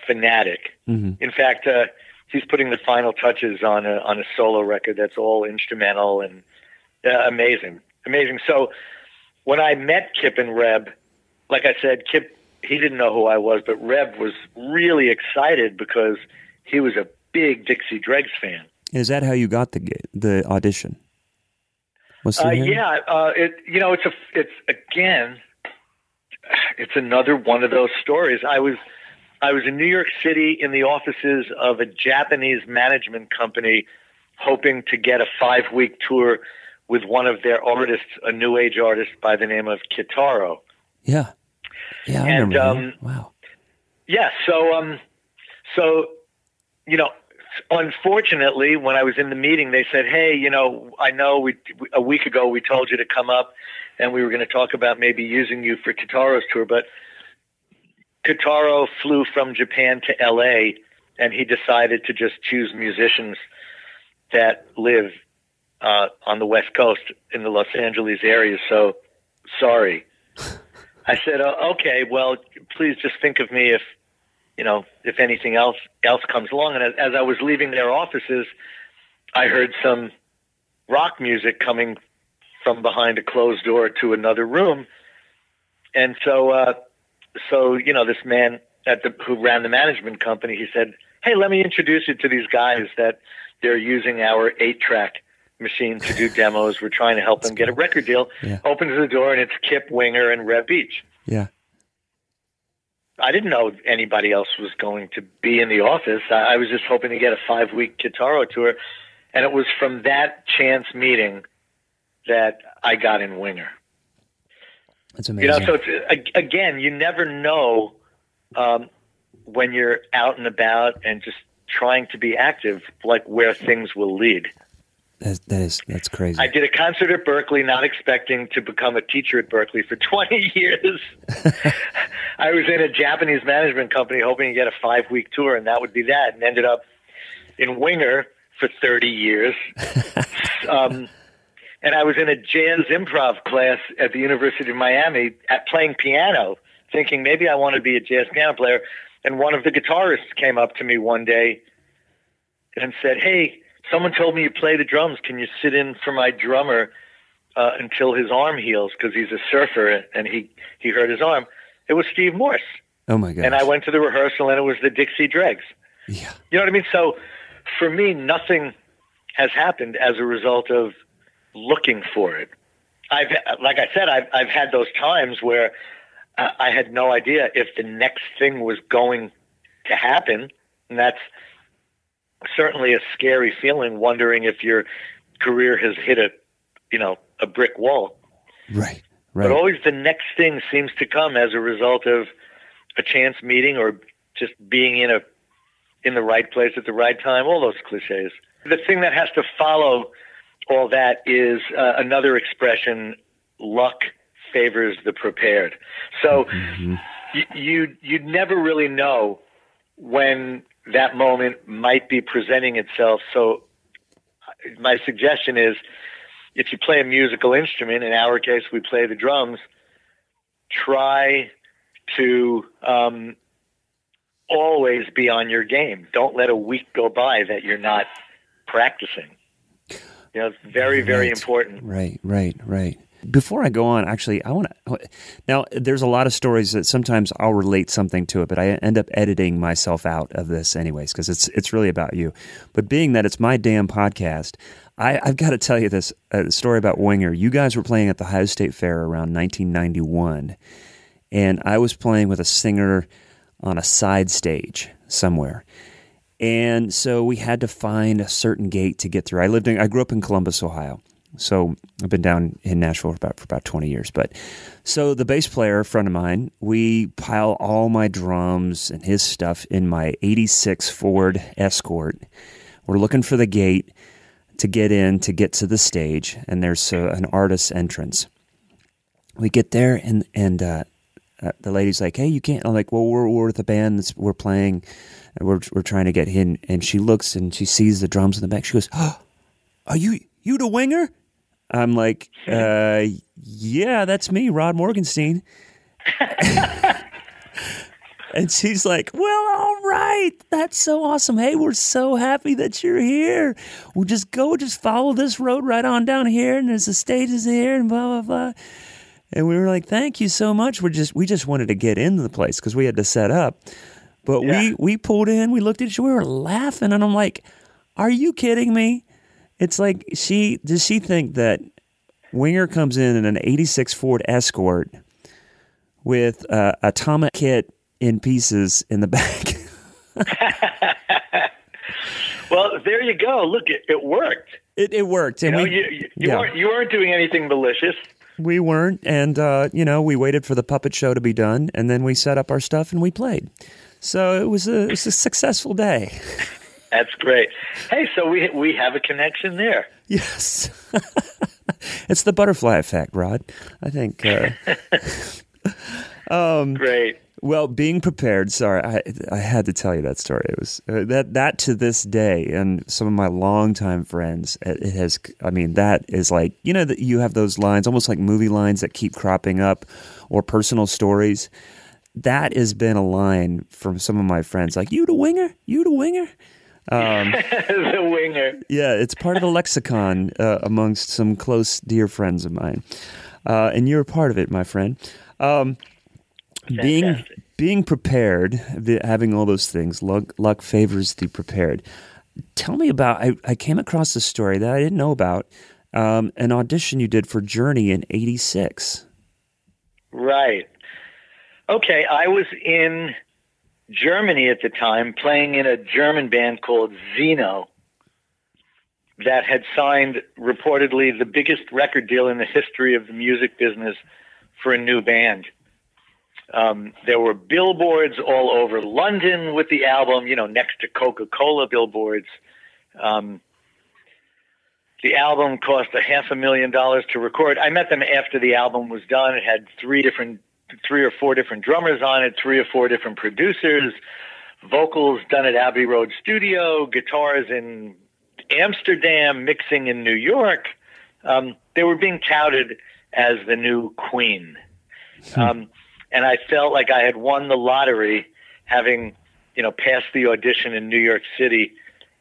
fanatic. hmm In fact, uh, he's putting the final touches on a on a solo record that's all instrumental and uh, amazing, amazing. So when I met Kip and Reb, like I said, Kip he didn't know who I was, but Reb was really excited because he was a big Dixie Dregs fan. Is that how you got the the audition? Was uh, yeah, uh, it you know it's a it's again it's another one of those stories. I was I was in New York City in the offices of a Japanese management company, hoping to get a five week tour with one of their artists, a new age artist by the name of Kitaro. Yeah, yeah, I and um, wow. Yeah, so um, so you know, unfortunately, when I was in the meeting, they said, "Hey, you know, I know we a week ago we told you to come up, and we were going to talk about maybe using you for Kitaro's tour, but Kitaro flew from Japan to L.A. and he decided to just choose musicians that live uh, on the West Coast in the Los Angeles area. So, sorry." [laughs] I said, oh, "Okay, well, please just think of me if." You know, if anything else else comes along. And as, as I was leaving their offices, I heard some rock music coming from behind a closed door to another room. And so, uh, so you know, this man at the who ran the management company, he said, "Hey, let me introduce you to these guys that they're using our eight-track machine to do demos. We're trying to help them get a record deal." Yeah. Opens the door, and it's Kip Winger and Reb Beach. Yeah. I didn't know anybody else was going to be in the office. I, I was just hoping to get a five week Kitaro tour. And it was from that chance meeting that I got in Winger. That's amazing. You know, so again, you never know um, when you're out and about and just trying to be active, like where things will lead. That, that is that's crazy. I did a concert at Berklee, not expecting to become a teacher at Berklee for [laughs] 20 years. [laughs] I was in a Japanese management company, hoping to get a five week tour, and that would be that, and ended up in Winger for 30 years. [laughs] um, and I was in a jazz improv class at the University of Miami at playing piano, thinking maybe I want to be a jazz piano player. And one of the guitarists came up to me one day and said, "Hey." Someone told me you play the drums. Can you sit in for my drummer uh, until his arm heals because he's a surfer and he he hurt his arm? It was Steve Morse. Oh my god! And I went to the rehearsal and it was the Dixie Dregs. Yeah, you know what I mean. So for me, nothing has happened as a result of looking for it. I've like I said, I've I've had those times where uh, I had no idea if the next thing was going to happen, and that's certainly a scary feeling, wondering if your career has hit a, you know, a brick wall. Right. Right. But always the next thing seems to come as a result of a chance meeting or just being in a in the right place at the right time. All those cliches. The thing that has to follow all that is uh, another expression: luck favors the prepared. So mm-hmm. you you you'd never really know when that moment might be presenting itself. So, my suggestion is if you play a musical instrument, in our case, we play the drums, try to um, always be on your game. Don't let a week go by that you're not practicing. You know, it's very, very right. important. Right, right, right. Before I go on, actually, I want to. Now, there's a lot of stories that sometimes I'll relate something to it, but I end up editing myself out of this anyways because it's it's really about you. But being that it's my damn podcast, I, I've got to tell you this uh, story about Winger. You guys were playing at the Ohio State Fair around 1991, and I was playing with a singer on a side stage somewhere. And so we had to find a certain gate to get through. I lived in, I grew up in Columbus, Ohio. So I've been down in Nashville for about for about twenty years. But so the bass player, a friend of mine, we pile all my drums and his stuff in my '86 Ford Escort. We're looking for the gate to get in to get to the stage, and there's a, an artist's entrance. We get there, and and uh, uh, the lady's like, "Hey, you can't." I'm like, "Well, we're we're the band. that's We're playing. and We're we're trying to get in." And she looks and she sees the drums in the back. She goes, oh, [gasps] "Are you you the winger?" I'm like, [laughs] uh, yeah, that's me, Rod Morgenstein. [laughs] And she's like, Well, all right. That's so awesome. Hey, we're so happy that you're here. We'll just go, just follow this road right on down here, and there's the stages here, and blah, blah, blah. And we were like, Thank you so much. We're just we just wanted to get into the place because we had to set up. But Yeah. we we pulled in, we looked at each other, we were laughing, and I'm like, Are you kidding me? It's like she does she think that Winger comes in in an 86 Ford Escort with uh, a Tama kit in pieces in the back. [laughs] Well, there you go. Look, it, it worked. it, it worked, and You know, we you, you yeah. weren't you weren't doing anything malicious. we weren't, and uh, you know we waited for the puppet show to be done, and then we set up our stuff and we played. So it was a it was a successful day. [laughs] That's great. Hey, so we we have a connection there. Yes, [laughs] it's the butterfly effect, Rod. I think. Uh, [laughs] Great. Well, being prepared. Sorry, I I had to tell you that story. It was uh, that that to this day, and some of my longtime friends, it, it has. I mean, that is like you know that you have those lines, almost like movie lines that keep cropping up, or personal stories. That has been a line from some of my friends, like you the winger, you the winger. [laughs] the winger. Yeah, it's part of the lexicon uh, amongst some close, dear friends of mine, uh, and you're a part of it, my friend. Um, being being prepared, the, having all those things, luck, luck favors the prepared. Tell me about. I, I came across a story that I didn't know about. Um, an audition you did for Journey in '86. Right. Okay, I was in Germany at the time playing in a German band called Zeno that had signed reportedly the biggest record deal in the history of the music business for a new band. Um, there were billboards all over London with the album, you know, next to Coca Cola billboards. Um, the album cost a half a million dollars to record. I met them after the album was done. It had three different, three or four different drummers on it, three or four different producers, vocals done at Abbey Road Studio, guitars in Amsterdam, mixing in New York. Um, they were being touted as the new Queen. Um, and I felt like I had won the lottery having, you know, passed the audition in New York City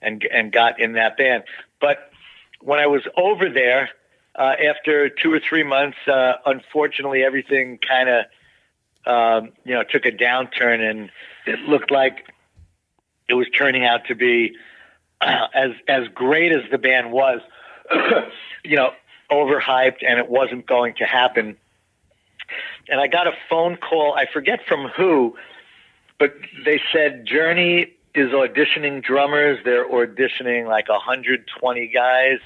and, and got in that band. But when I was over there, uh, after two or three months, uh, unfortunately, everything kind of, um, you know, took a downturn, and it looked like it was turning out to be uh, as as great as the band was, [coughs] you know, overhyped, and it wasn't going to happen. And I got a phone call. I forget from who, but they said Journey is auditioning drummers. They're auditioning like 120 guys,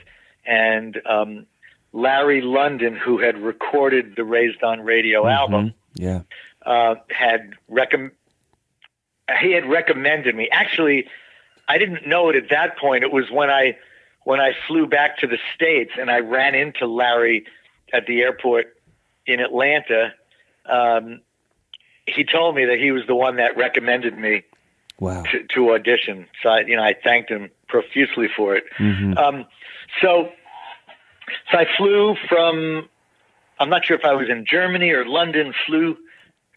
and um, Larry Londin, who had recorded the Raised on Radio album, Yeah. Uh, had recomm- he had recommended me. Actually, I didn't know it at that point. It was when I when I flew back to the states and I ran into Larry at the airport in Atlanta. Um, he told me that he was the one that recommended me Wow. to, to audition. So I, you know, I thanked him profusely for it. Um, so, so I flew from. I'm not sure if I was in Germany or London. Flew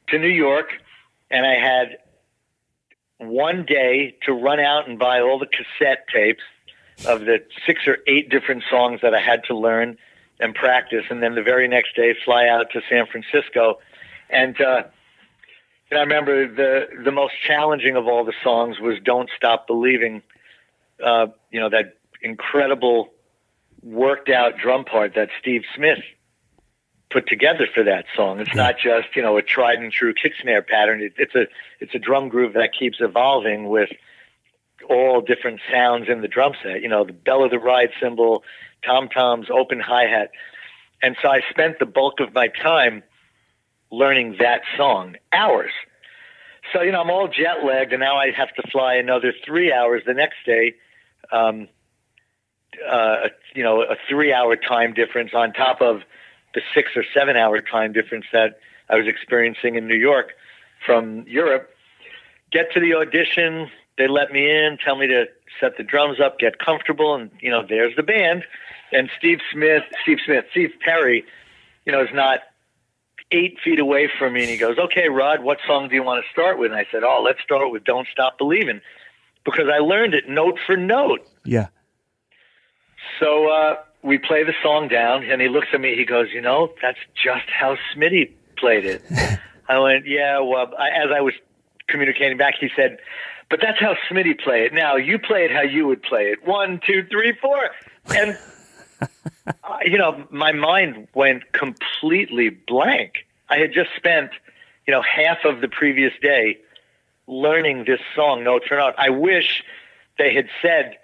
to New York, and I had one day to run out and buy all the cassette tapes of the six or eight different songs that I had to learn and practice, and then the very next day fly out to San Francisco, and. Uh, and I remember the the most challenging of all the songs was "Don't Stop Believing." Uh, you know that incredible worked out drum part that Steve Smith put together for that song. It's not just you know a tried and true kick snare pattern. It, it's a it's a drum groove that keeps evolving with all different sounds in the drum set. You know the bell of the ride cymbal, tom toms, open hi hat, and so I spent the bulk of my time learning that song hours. So, you know, I'm all jet lagged and now I have to fly another three hours the next day. Um, uh, you know, a three hour time difference on top of the six or seven hour time difference that I was experiencing in New York from Europe. Get to the audition. They let me in, tell me to set the drums up, get comfortable. And, you know, there's the band. And Steve Smith, Steve Smith, Steve Perry, you know, is not eight feet away from me, and he goes, "Okay, Rod, what song do you want to start with?" And I said, "Oh, let's start with Don't Stop Believing," because I learned it note for note. Yeah. So uh, we play the song down, and he looks at me. He goes, "You know, that's just how Smitty played it." [laughs] I went, "Yeah." Well, I, as I was communicating back, he said, "But that's how Smitty played it. Now you play it how you would play it. One, two, three, four, and." [laughs] uh, you know, my mind went completely blank. I had just spent, you know, half of the previous day learning this song No for note. I wish they had said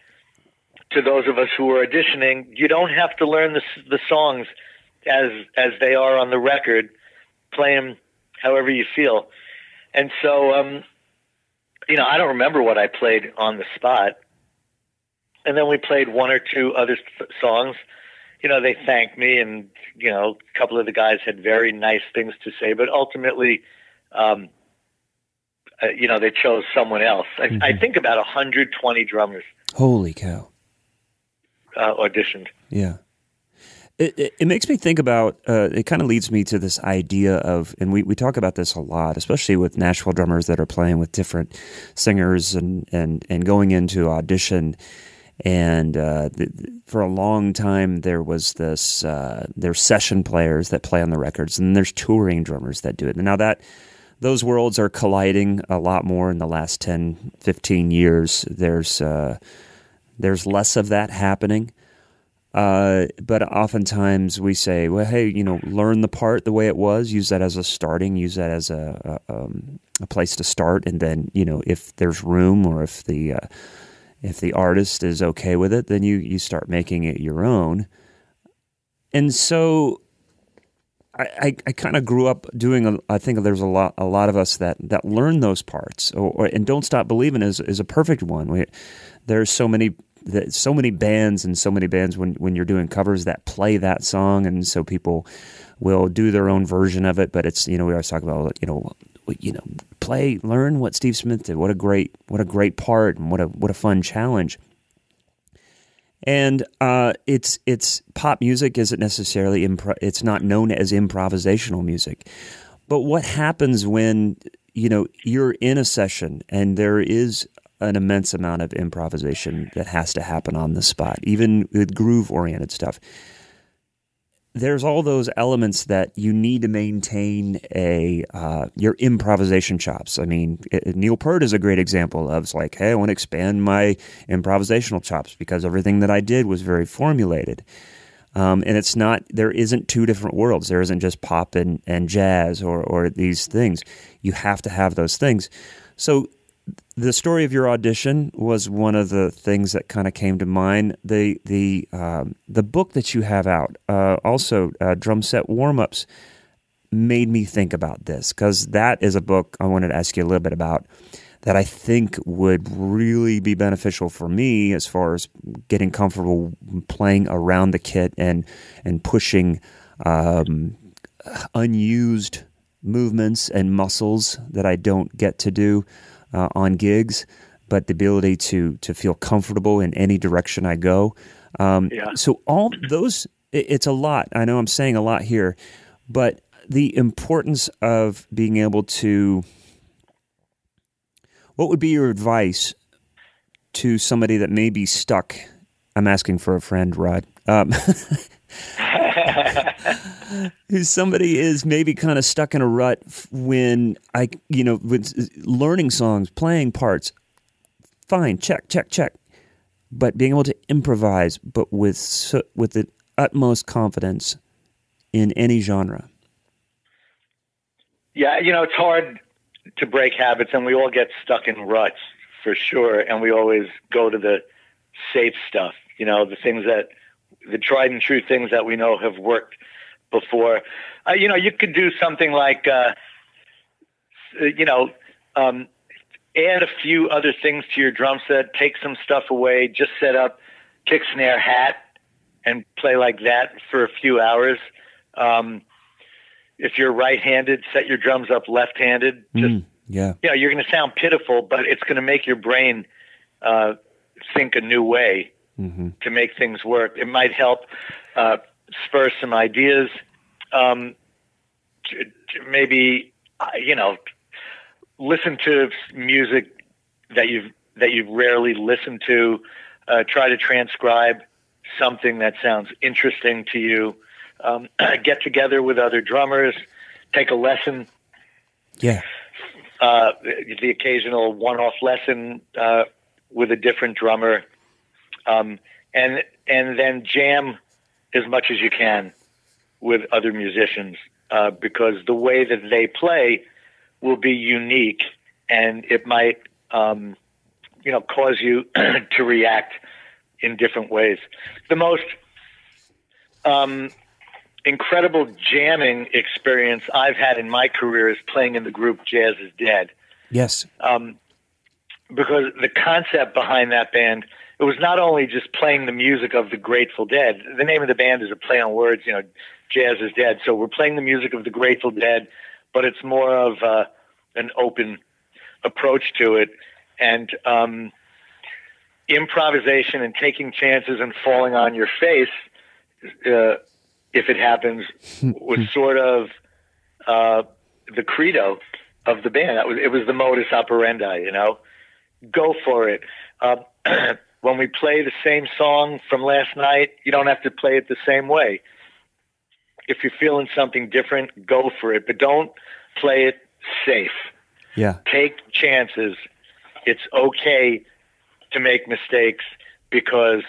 to those of us who are auditioning, you don't have to learn the the songs as as they are on the record. Play them however you feel. And so, um, you know, I don't remember what I played on the spot. And then we played one or two other th- songs. You know, they thanked me, and you know, a couple of the guys had very nice things to say. But ultimately, um, uh, you know, they chose someone else. I, Mm-hmm. I think about 120 drummers Holy cow. Uh, auditioned. Yeah. It, it, it makes me think about, uh, it kind of leads me to this idea of, and we, we talk about this a lot, especially with Nashville drummers that are playing with different singers and, and, and going into audition. And uh, th- th- for a long time, there was this, uh, there's session players that play on the records, and there's touring drummers that do it. And now that, those worlds are colliding a lot more in the last 10, 15 years. There's, uh, there's less of that happening. Uh, but oftentimes we say, well, hey, you know, learn the part the way it was, use that as a starting, use that as a, a, um, a place to start. And then, you know, if there's room or if the, uh, if the artist is okay with it, then you, you start making it your own. And so I, I, I kind of grew up doing. A, I think there's a lot a lot of us that that learn those parts, or, or and don't stop believing is is a perfect one. We, there's so many that so many bands and so many bands when when you're doing covers that play that song, and so people will do their own version of it. But it's you know we always talk about you know you know play learn what Steve Smith did. What a great what a great part and what a what a fun challenge. And uh, it's it's pop music isn't necessarily impro- it's not known as improvisational music. But what happens when you know you're in a session and there is an immense amount of improvisation that has to happen on the spot, even with groove oriented stuff. There's all those elements that you need to maintain a uh, your improvisation chops. I mean, it, Neil Peart is a great example of like, hey, I want to expand my improvisational chops because everything that I did was very formulated. Um, and it's not there isn't two different worlds. There isn't just pop and, and jazz or or these things. You have to have those things. So the story of your audition was one of the things that kind of came to mind. The the um, the book that you have out, uh, also uh, drum set warm ups, made me think about this because that is a book I wanted to ask you a little bit about that I think would really be beneficial for me as far as getting comfortable playing around the kit and and pushing um, unused movements and muscles that I don't get to do uh, on gigs, but the ability to to feel comfortable in any direction I go. Um, Yeah. So all those, it, it's a lot. I know I'm saying a lot here, but the importance of being able to. What would be your advice to somebody that may be stuck? I'm asking for a friend, Rod. Um, [laughs] [laughs] who somebody is maybe kind of stuck in a rut when I, you know, with learning songs, playing parts. Fine, check, check, check. But being able to improvise, but with with the utmost confidence in any genre. Yeah, you know, it's hard to break habits, and we all get stuck in ruts for sure. And we always go to the safe stuff, you know, the things that, the tried and true things that we know have worked before. Uh, you know, you could do something like, uh, you know, um, add a few other things to your drum set, take some stuff away, just set up kick snare hat and play like that for a few hours. Um, if you're right-handed, set your drums up left-handed. Just Mm, yeah. you know, you're going to sound pitiful, but it's going to make your brain uh, think a new way hmm to make things work. It might help uh, spur some ideas. Um, maybe uh, you know listen to music that you've that you've rarely listened to. Uh, try to transcribe something that sounds interesting to you. Um, [clears throat] get together with other drummers, take a lesson. Yeah. Uh, the, the occasional one-off lesson uh, with a different drummer, um, and and then jam as much as you can with other musicians uh, because the way that they play will be unique, and it might um, you know cause you [clears throat] to react in different ways. The most um, incredible jamming experience I've had in my career is playing in the group Jazz is Dead. Yes. Um, because the concept behind that band, it was not only just playing the music of the Grateful Dead. The name of the band is a play on words, you know, Jazz is Dead. So we're playing the music of the Grateful Dead, but it's more of uh, an open approach to it. And um, improvisation and taking chances and falling on your face, uh, if it happens, [laughs] was sort of uh, the credo of the band. That was it was the modus operandi. You know, go for it. Uh, [clears throat] when we play the same song from last night, you don't have to play it the same way. If you're feeling something different, go for it, but don't play it safe. Yeah. Take chances. It's okay to make mistakes because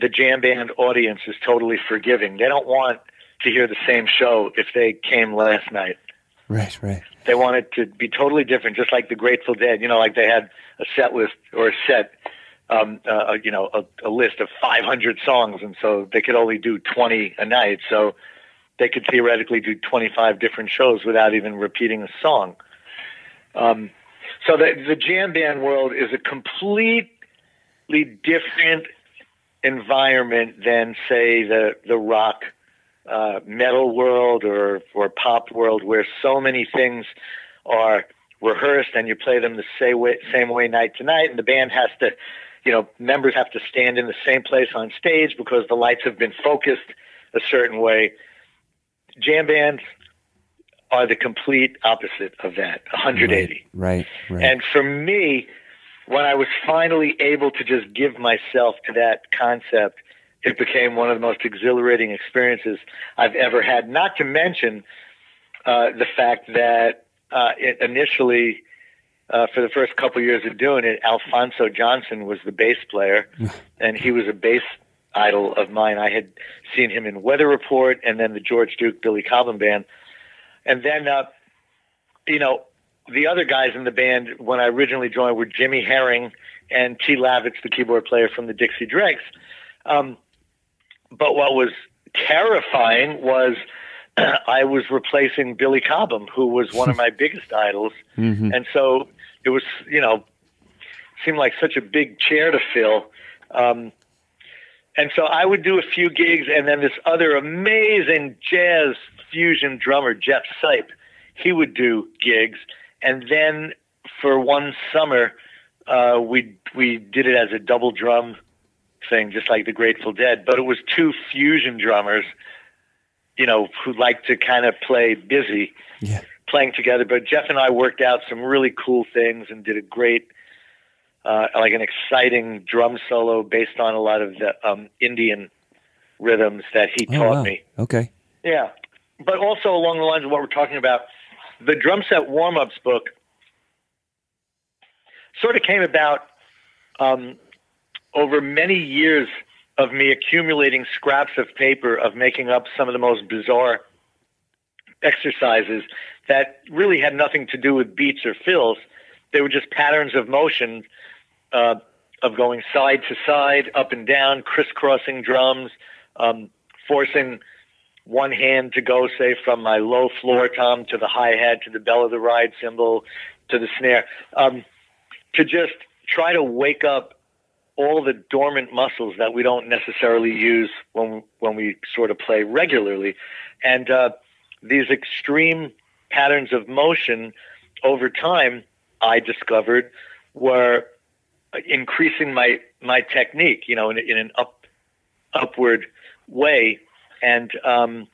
the jam band audience is totally forgiving. They don't want to hear the same show if they came last night. Right, right. They want it to be totally different, just like the Grateful Dead. You know, like they had a set list or a set, um, uh, you know, a, a list of 500 songs, and so they could only do 20 a night. So they could theoretically do 25 different shows without even repeating a song. Um, so the, the jam band world is a completely different environment than, say, the the rock uh, metal world or or pop world, where so many things are rehearsed and you play them the same way same way night to night, and the band has to, you know, members have to stand in the same place on stage because the lights have been focused a certain way. Jam bands are the complete opposite of that, 180. Right, right. And for me, when I was finally able to just give myself to that concept, it became one of the most exhilarating experiences I've ever had. Not to mention uh, the fact that uh, it initially, uh, for the first couple of years of doing it, Alphonso Johnson was the bass player, [laughs] and he was a bass idol of mine. I had seen him in Weather Report and then the George Duke Billy Cobham band, and then uh, you know the other guys in the band when I originally joined were Jimmy Herring and T. Lavitz, the keyboard player from the Dixie Dregs. Um, but what was terrifying was I was replacing Billy Cobham, who was one of my [laughs] biggest idols, Mm-hmm. and so it was, you know, seemed like such a big chair to fill. Um, and so I would do a few gigs, and then this other amazing jazz fusion drummer, Jeff Sipe, he would do gigs, and then for one summer, uh, we we did it as a double drum thing, just like the Grateful Dead. But it was two fusion drummers, you know, who like to kind of play busy, Yeah. playing together. But Jeff and I worked out some really cool things and did a great, uh, like an exciting drum solo based on a lot of the um, Indian rhythms that he Oh, taught wow. me. Okay. Yeah, but also along the lines of what we're talking about, the drum set warm ups book sort of came about um, over many years of me accumulating scraps of paper of making up some of the most bizarre exercises that really had nothing to do with beats or fills. They were just patterns of motion uh, of going side to side, up and down, crisscrossing drums, um, forcing one hand to go, say, from my low floor tom to the hi hat to the bell of the ride cymbal to the snare, um, to just try to wake up all the dormant muscles that we don't necessarily use when when we sort of play regularly, and uh, these extreme patterns of motion over time, I discovered were increasing my my technique, you know, in, in an up upward way, and um,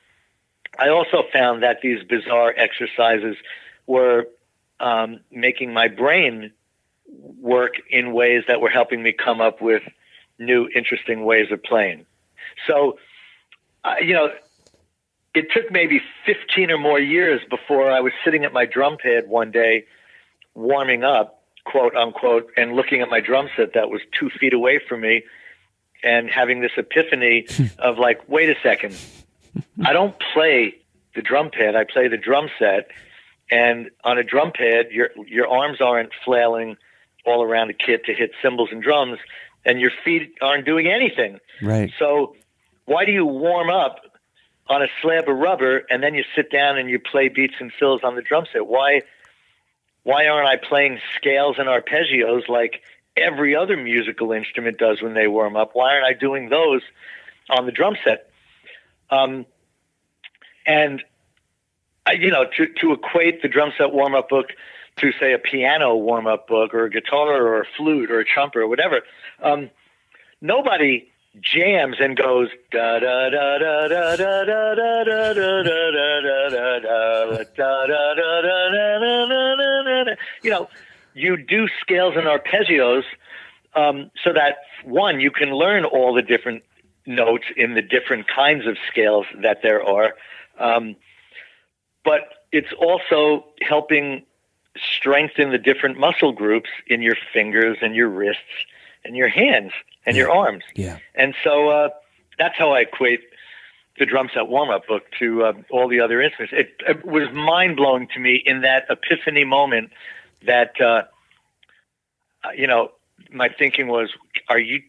I also found that these bizarre exercises were um, making my brain work in ways that were helping me come up with new, interesting ways of playing. So, uh, you know, it took maybe 15 or more years before I was sitting at my drum pad one day, warming up, quote unquote, and looking at my drum set that was two feet away from me and having this epiphany [laughs] of like, wait a second, I don't play the drum pad, I play the drum set. And on a drum pad, your your arms aren't flailing all around the kit to hit cymbals and drums, and your feet aren't doing anything. Right. So why do you warm up on a slab of rubber and then you sit down and you play beats and fills on the drum set? Why why aren't I playing scales and arpeggios like every other musical instrument does when they warm up? Why aren't I doing those on the drum set? Um, and I, you know, to to equate the drum set warm up book to say a piano warm up book or a guitar or a flute or a trumpet or whatever, um, nobody jams and goes da da da da da da da da da da da da da da da da da da you know you do scales and arpeggios um, so that one you can learn all the different notes in the different kinds of scales that there are um, but it's also helping strengthen the different muscle groups in your fingers and your wrists and your hands and your arms. Yeah. And so uh, that's how I equate the drum set warm up book to uh, all the other instruments. It, it was mind blowing to me in that epiphany moment that, uh, you know, my thinking was, are you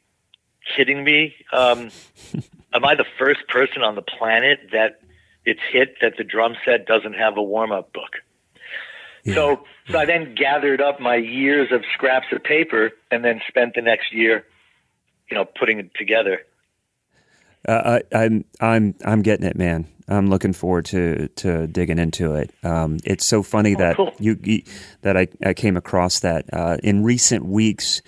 kidding me? Um, [laughs] am I the first person on the planet that it's hit that the drum set doesn't have a warm up book? Yeah. So, so I then gathered up my years of scraps of paper and then spent the next year, you know, putting it together. Uh, I, I'm I'm I'm getting it, man. I'm looking forward to to digging into it. Um, it's so funny that cool. you, you that I, I came across that uh, in recent weeks.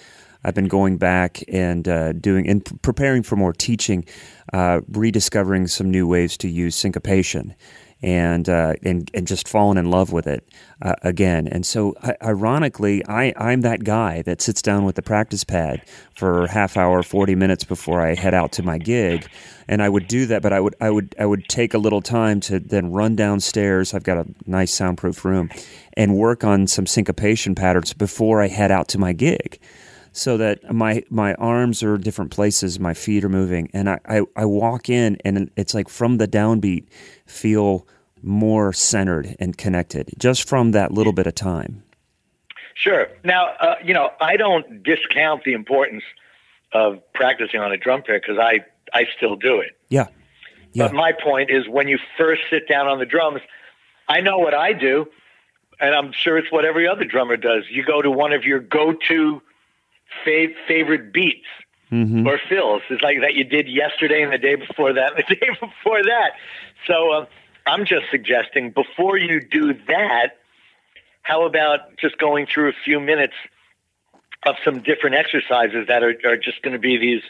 I've been going back and uh, doing and preparing for more teaching, uh, rediscovering some new ways to use syncopation, and uh, and and just falling in love with it uh, again. And so, ironically, I I'm that guy that sits down with the practice pad for half hour, forty minutes before I head out to my gig, and I would do that. But I would I would I would take a little time to then run downstairs. I've got a nice soundproof room, and work on some syncopation patterns before I head out to my gig so that my my arms are different places, my feet are moving, and I, I, I walk in and it's like from the downbeat feel more centered and connected just from that little bit of time. Sure. Now, uh, you know, I don't discount the importance of practicing on a drum pad because I, I still do it. Yeah. Yeah. But my point is when you first sit down on the drums, I know what I do, and I'm sure it's what every other drummer does. You go to one of your go-to fav- favorite beats Mm-hmm. or fills. It's like that you did yesterday and the day before that and the [laughs] day before that. So uh, I'm just suggesting before you do that, how about just going through a few minutes of some different exercises that are, are just going to be these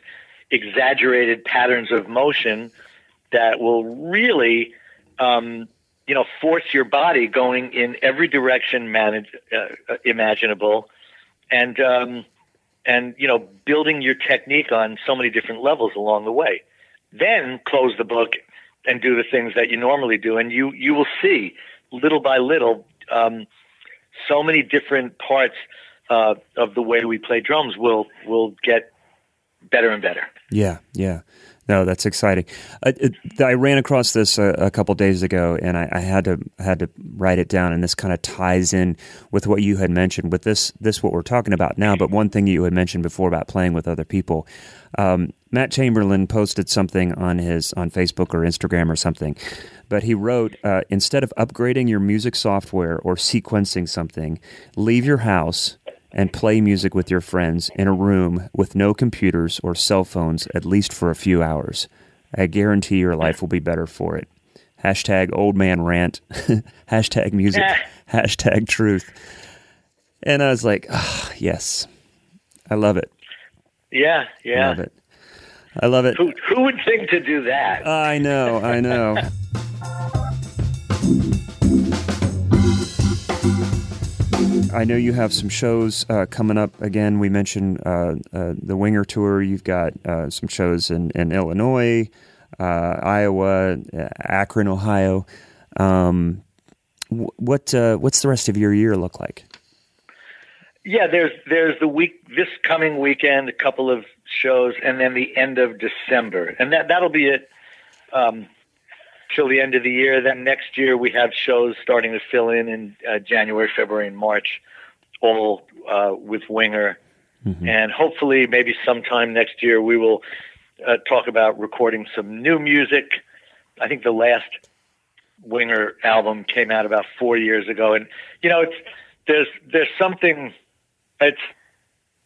exaggerated patterns of motion that will really, um, you know, force your body going in every direction manage, uh, imaginable, and um, and you know, building your technique on so many different levels along the way. Then close the book and do the things that you normally do, and you you will see little by little um, so many different parts uh, of the way we play drums will will get better and better. Yeah, yeah. No, that's exciting. Uh, it, I ran across this a, a couple days ago, and I, I, had to had to write it down. And this kind of ties in with what you had mentioned with this this what we're talking about now. But one thing you had mentioned before about playing with other people, um, Matt Chamberlain posted something on his on Facebook or Instagram or something. But he wrote uh, instead of upgrading your music software or sequencing something, leave your house and play music with your friends in a room with no computers or cell phones at least for a few hours. I guarantee your life will be better for it. Hashtag old man rant. [laughs] Hashtag music. [laughs] Hashtag truth. And I was like, oh, yes, I love it. Yeah, yeah. I love it. I love it. Who, who would think to do that? I know, I know. [laughs] I know you have some shows uh, coming up. Again, we mentioned uh, uh, the Winger Tour. You've got uh, some shows in, in Illinois, uh, Iowa, uh, Akron, Ohio. Um, what what's the rest of your year look like? Yeah, there's there's the week this coming weekend, a couple of shows, and then the end of December, and that that'll be it. Um, till the end of the year. Then next year we have shows starting to fill in in uh, January, February, and March, all uh, with Winger. Mm-hmm. And hopefully, maybe sometime next year, we will uh, talk about recording some new music. I think the last Winger album came out about four years ago, and you know, it's there's there's something. It's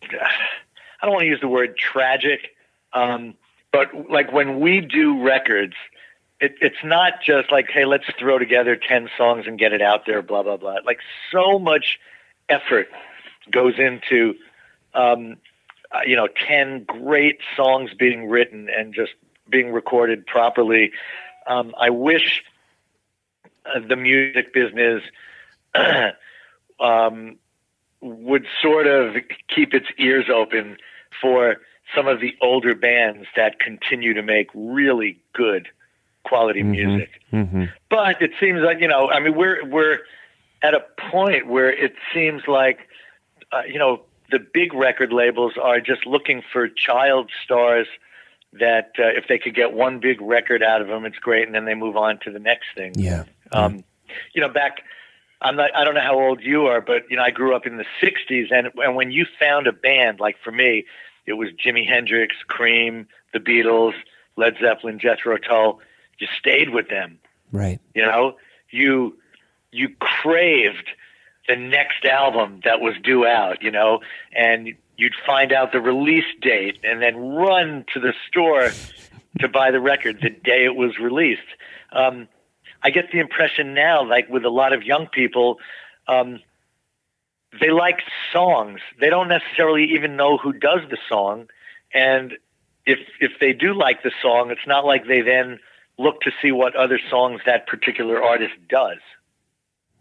I don't want to use the word tragic, um, but like when we do records, it, it's not just like, hey, let's throw together 10 songs and get it out there, blah, blah, blah. Like, so much effort goes into, um, uh, you know, 10 great songs being written and just being recorded properly. Um, I wish uh, the music business [clears throat] um, would sort of keep its ears open for some of the older bands that continue to make really good quality mm-hmm. music. Mm-hmm. But it seems like you know, I mean, we're we're at a point where it seems like uh, you know the big record labels are just looking for child stars that uh, if they could get one big record out of them, it's great, and then they move on to the next thing. Yeah. Um, you know, back. I'm not. I don't know how old you are, but you know, I grew up in the '60s, and and when you found a band, like for me, it was Jimi Hendrix, Cream, the Beatles, Led Zeppelin, Jethro Tull you stayed with them. Right. You know, you you craved the next album that was due out, you know, and you'd find out the release date and then run to the store to buy the record the day it was released. Um, I get the impression now, like with a lot of young people, um, they like songs. They don't necessarily even know who does the song, and if if they do like the song, it's not like they then look to see what other songs that particular artist does.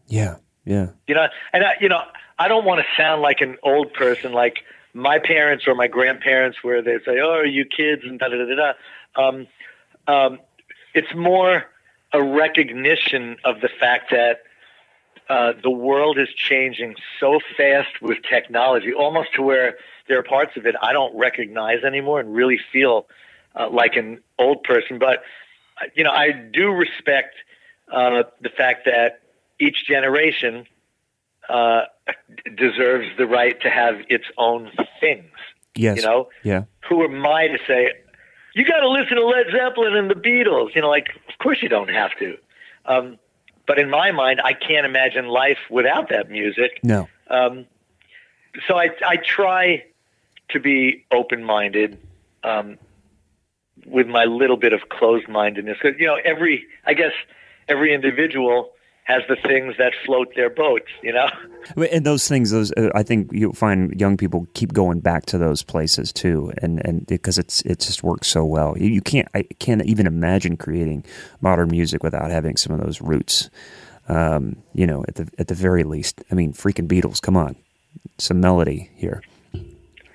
Yeah, yeah. You know, and I, you know, I don't want to sound like an old person, like my parents or my grandparents, where they say, "Oh, are you kids?" and da da da da. Um, um, it's more a recognition of the fact that uh, the world is changing so fast with technology, almost to where there are parts of it I don't recognize anymore and really feel uh, like an old person. But you know, I do respect uh, the fact that each generation uh, deserves the right to have its own things. Yes. You know? Yeah. Who am I to say, you got to listen to Led Zeppelin and the Beatles? You know, like, of course you don't have to. Um, but in my mind, I can't imagine life without that music. No. Um, so I, I try to be open minded. Um, with my little bit of closed mindedness. You know, every I guess every individual has the things that float their boats. You know, and those things, those uh, I think you'll find young people keep going back to those places too, and and because it's it just works so well. You, you can't I can't even imagine creating modern music without having some of those roots. Um, you know, at the at the very least, I mean, freaking Beatles, come on, some melody here.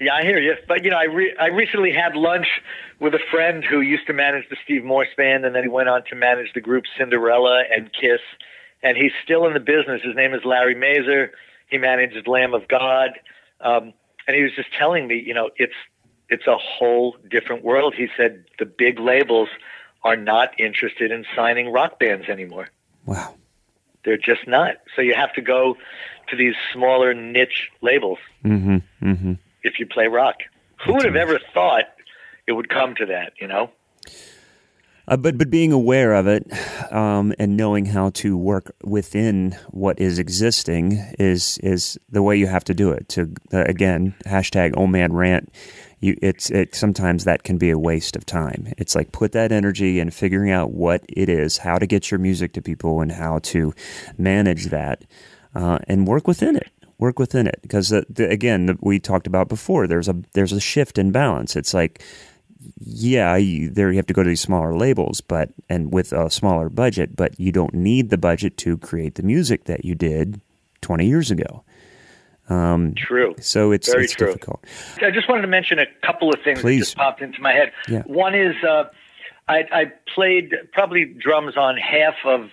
Yeah, I hear you. But you know, I re- I recently had lunch with a friend who used to manage the Steve Morse band, and then he went on to manage the group Cinderella and Kiss. And he's still in the business. His name is Larry Mazer. He managed Lamb of God, um, and he was just telling me, you know, it's it's a whole different world. He said the big labels are not interested in signing rock bands anymore. Wow. They're just not. So you have to go to these smaller niche labels. Mm-hmm. Mm-hmm if you play rock. Who would have ever thought it would come to that? You know. Uh, but but being aware of it um, and knowing how to work within what is existing is is the way you have to do it. To uh, again, hashtag old man rant. You, it's it sometimes that can be a waste of time. It's like put that energy in figuring out what it is, how to get your music to people, and how to manage that, uh, and work within it work within it because the, again the, we talked about before there's a there's a shift in balance it's like yeah you, there you have to go to these smaller labels but and with a smaller budget but you don't need the budget to create the music that you did 20 years ago Um, True. So it's Very it's true. difficult. I just wanted to mention a couple of things Please. that just popped into my head. Yeah. One is uh, I, I played probably drums on half of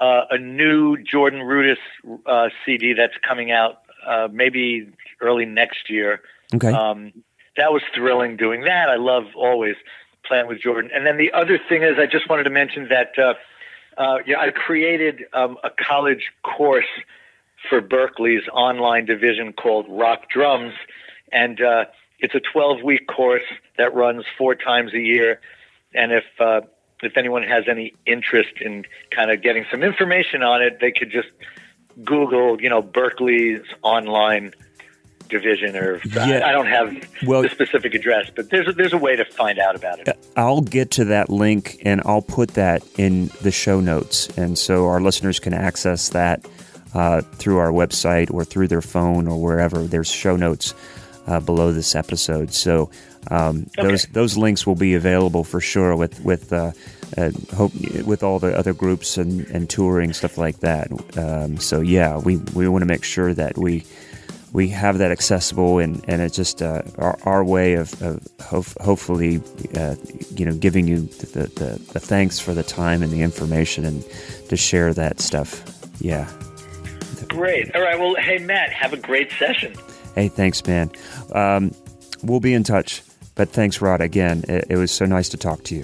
uh, a new Jordan Rudess uh, CD that's coming out uh, maybe early next year. Okay. Um, that was thrilling doing that. I love always playing with Jordan. And then the other thing is, I just wanted to mention that uh, uh, yeah, I created um, a college course for Berklee's online division called Rock Drums, and uh, it's a 12 week course that runs four times a year. And if uh, if anyone has any interest in kind of getting some information on it, they could just Google, you know, Berklee's online division, or Yeah. I, don't have Well- the specific address, but there's a, there's a way to find out about it. I'll get to that link and I'll put that in the show notes. And so our listeners can access that uh, through our website or through their phone or wherever. There's show notes uh, below this episode. So um, those those links will be available for sure with with uh, uh, hope with all the other groups and, and touring stuff like that. Um, so yeah, we, we want to make sure that we we have that accessible and, and it's just uh, our, our way of, of hof- hopefully uh, you know giving you the, the, the thanks for the time and the information and to share that stuff yeah Great. All right. Well, hey Matt, have a great session. hey thanks man um, we'll be in touch but thanks rod again it, it was so nice to talk to you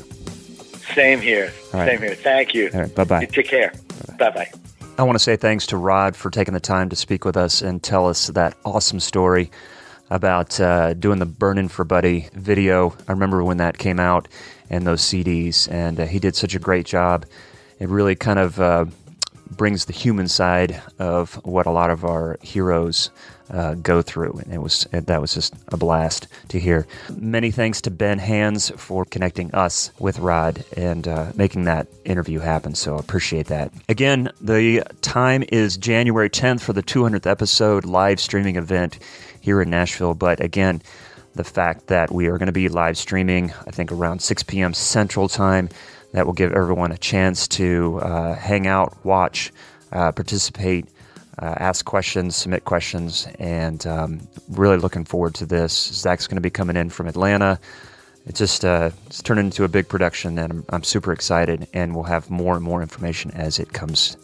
Same here. Right. Same here. Thank you. all right bye-bye take care. Bye bye. I want to say thanks to Rod for taking the time to speak with us and tell us that awesome story about uh, doing the Burning for Buddy video. I remember when that came out and those CDs, and uh, he did such a great job. It really kind of uh, brings the human side of what a lot of our heroes uh, go through, and it was that was just a blast to hear. Many thanks to Ben Hands for connecting us with Rod and uh, making that interview happen. So I appreciate that. Again, the time is January 10th for the 200th episode live streaming event here in Nashville. But again, the fact that we are going to be live streaming, I think around 6 p.m. Central Time. That will give everyone a chance to uh, hang out, watch, uh, participate, uh, ask questions, submit questions, and um, really looking forward to this. Zach's going to be coming in from Atlanta. It's just uh, it's turned into a big production, and I'm, I'm super excited. And we'll have more and more information as it comes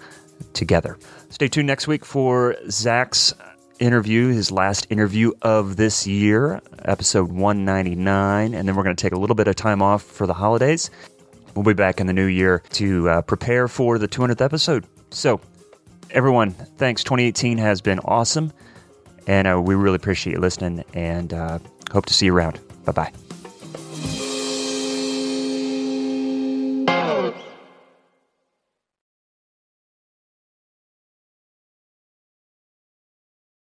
together. Stay tuned next week for Zach's interview, his last interview of this year, episode 199. And then we're going to take a little bit of time off for the holidays. We'll be back in the new year to uh, prepare for the 200th episode. So, everyone, thanks. 2018 has been awesome. And uh, we really appreciate you listening and uh, hope to see you around. Bye bye.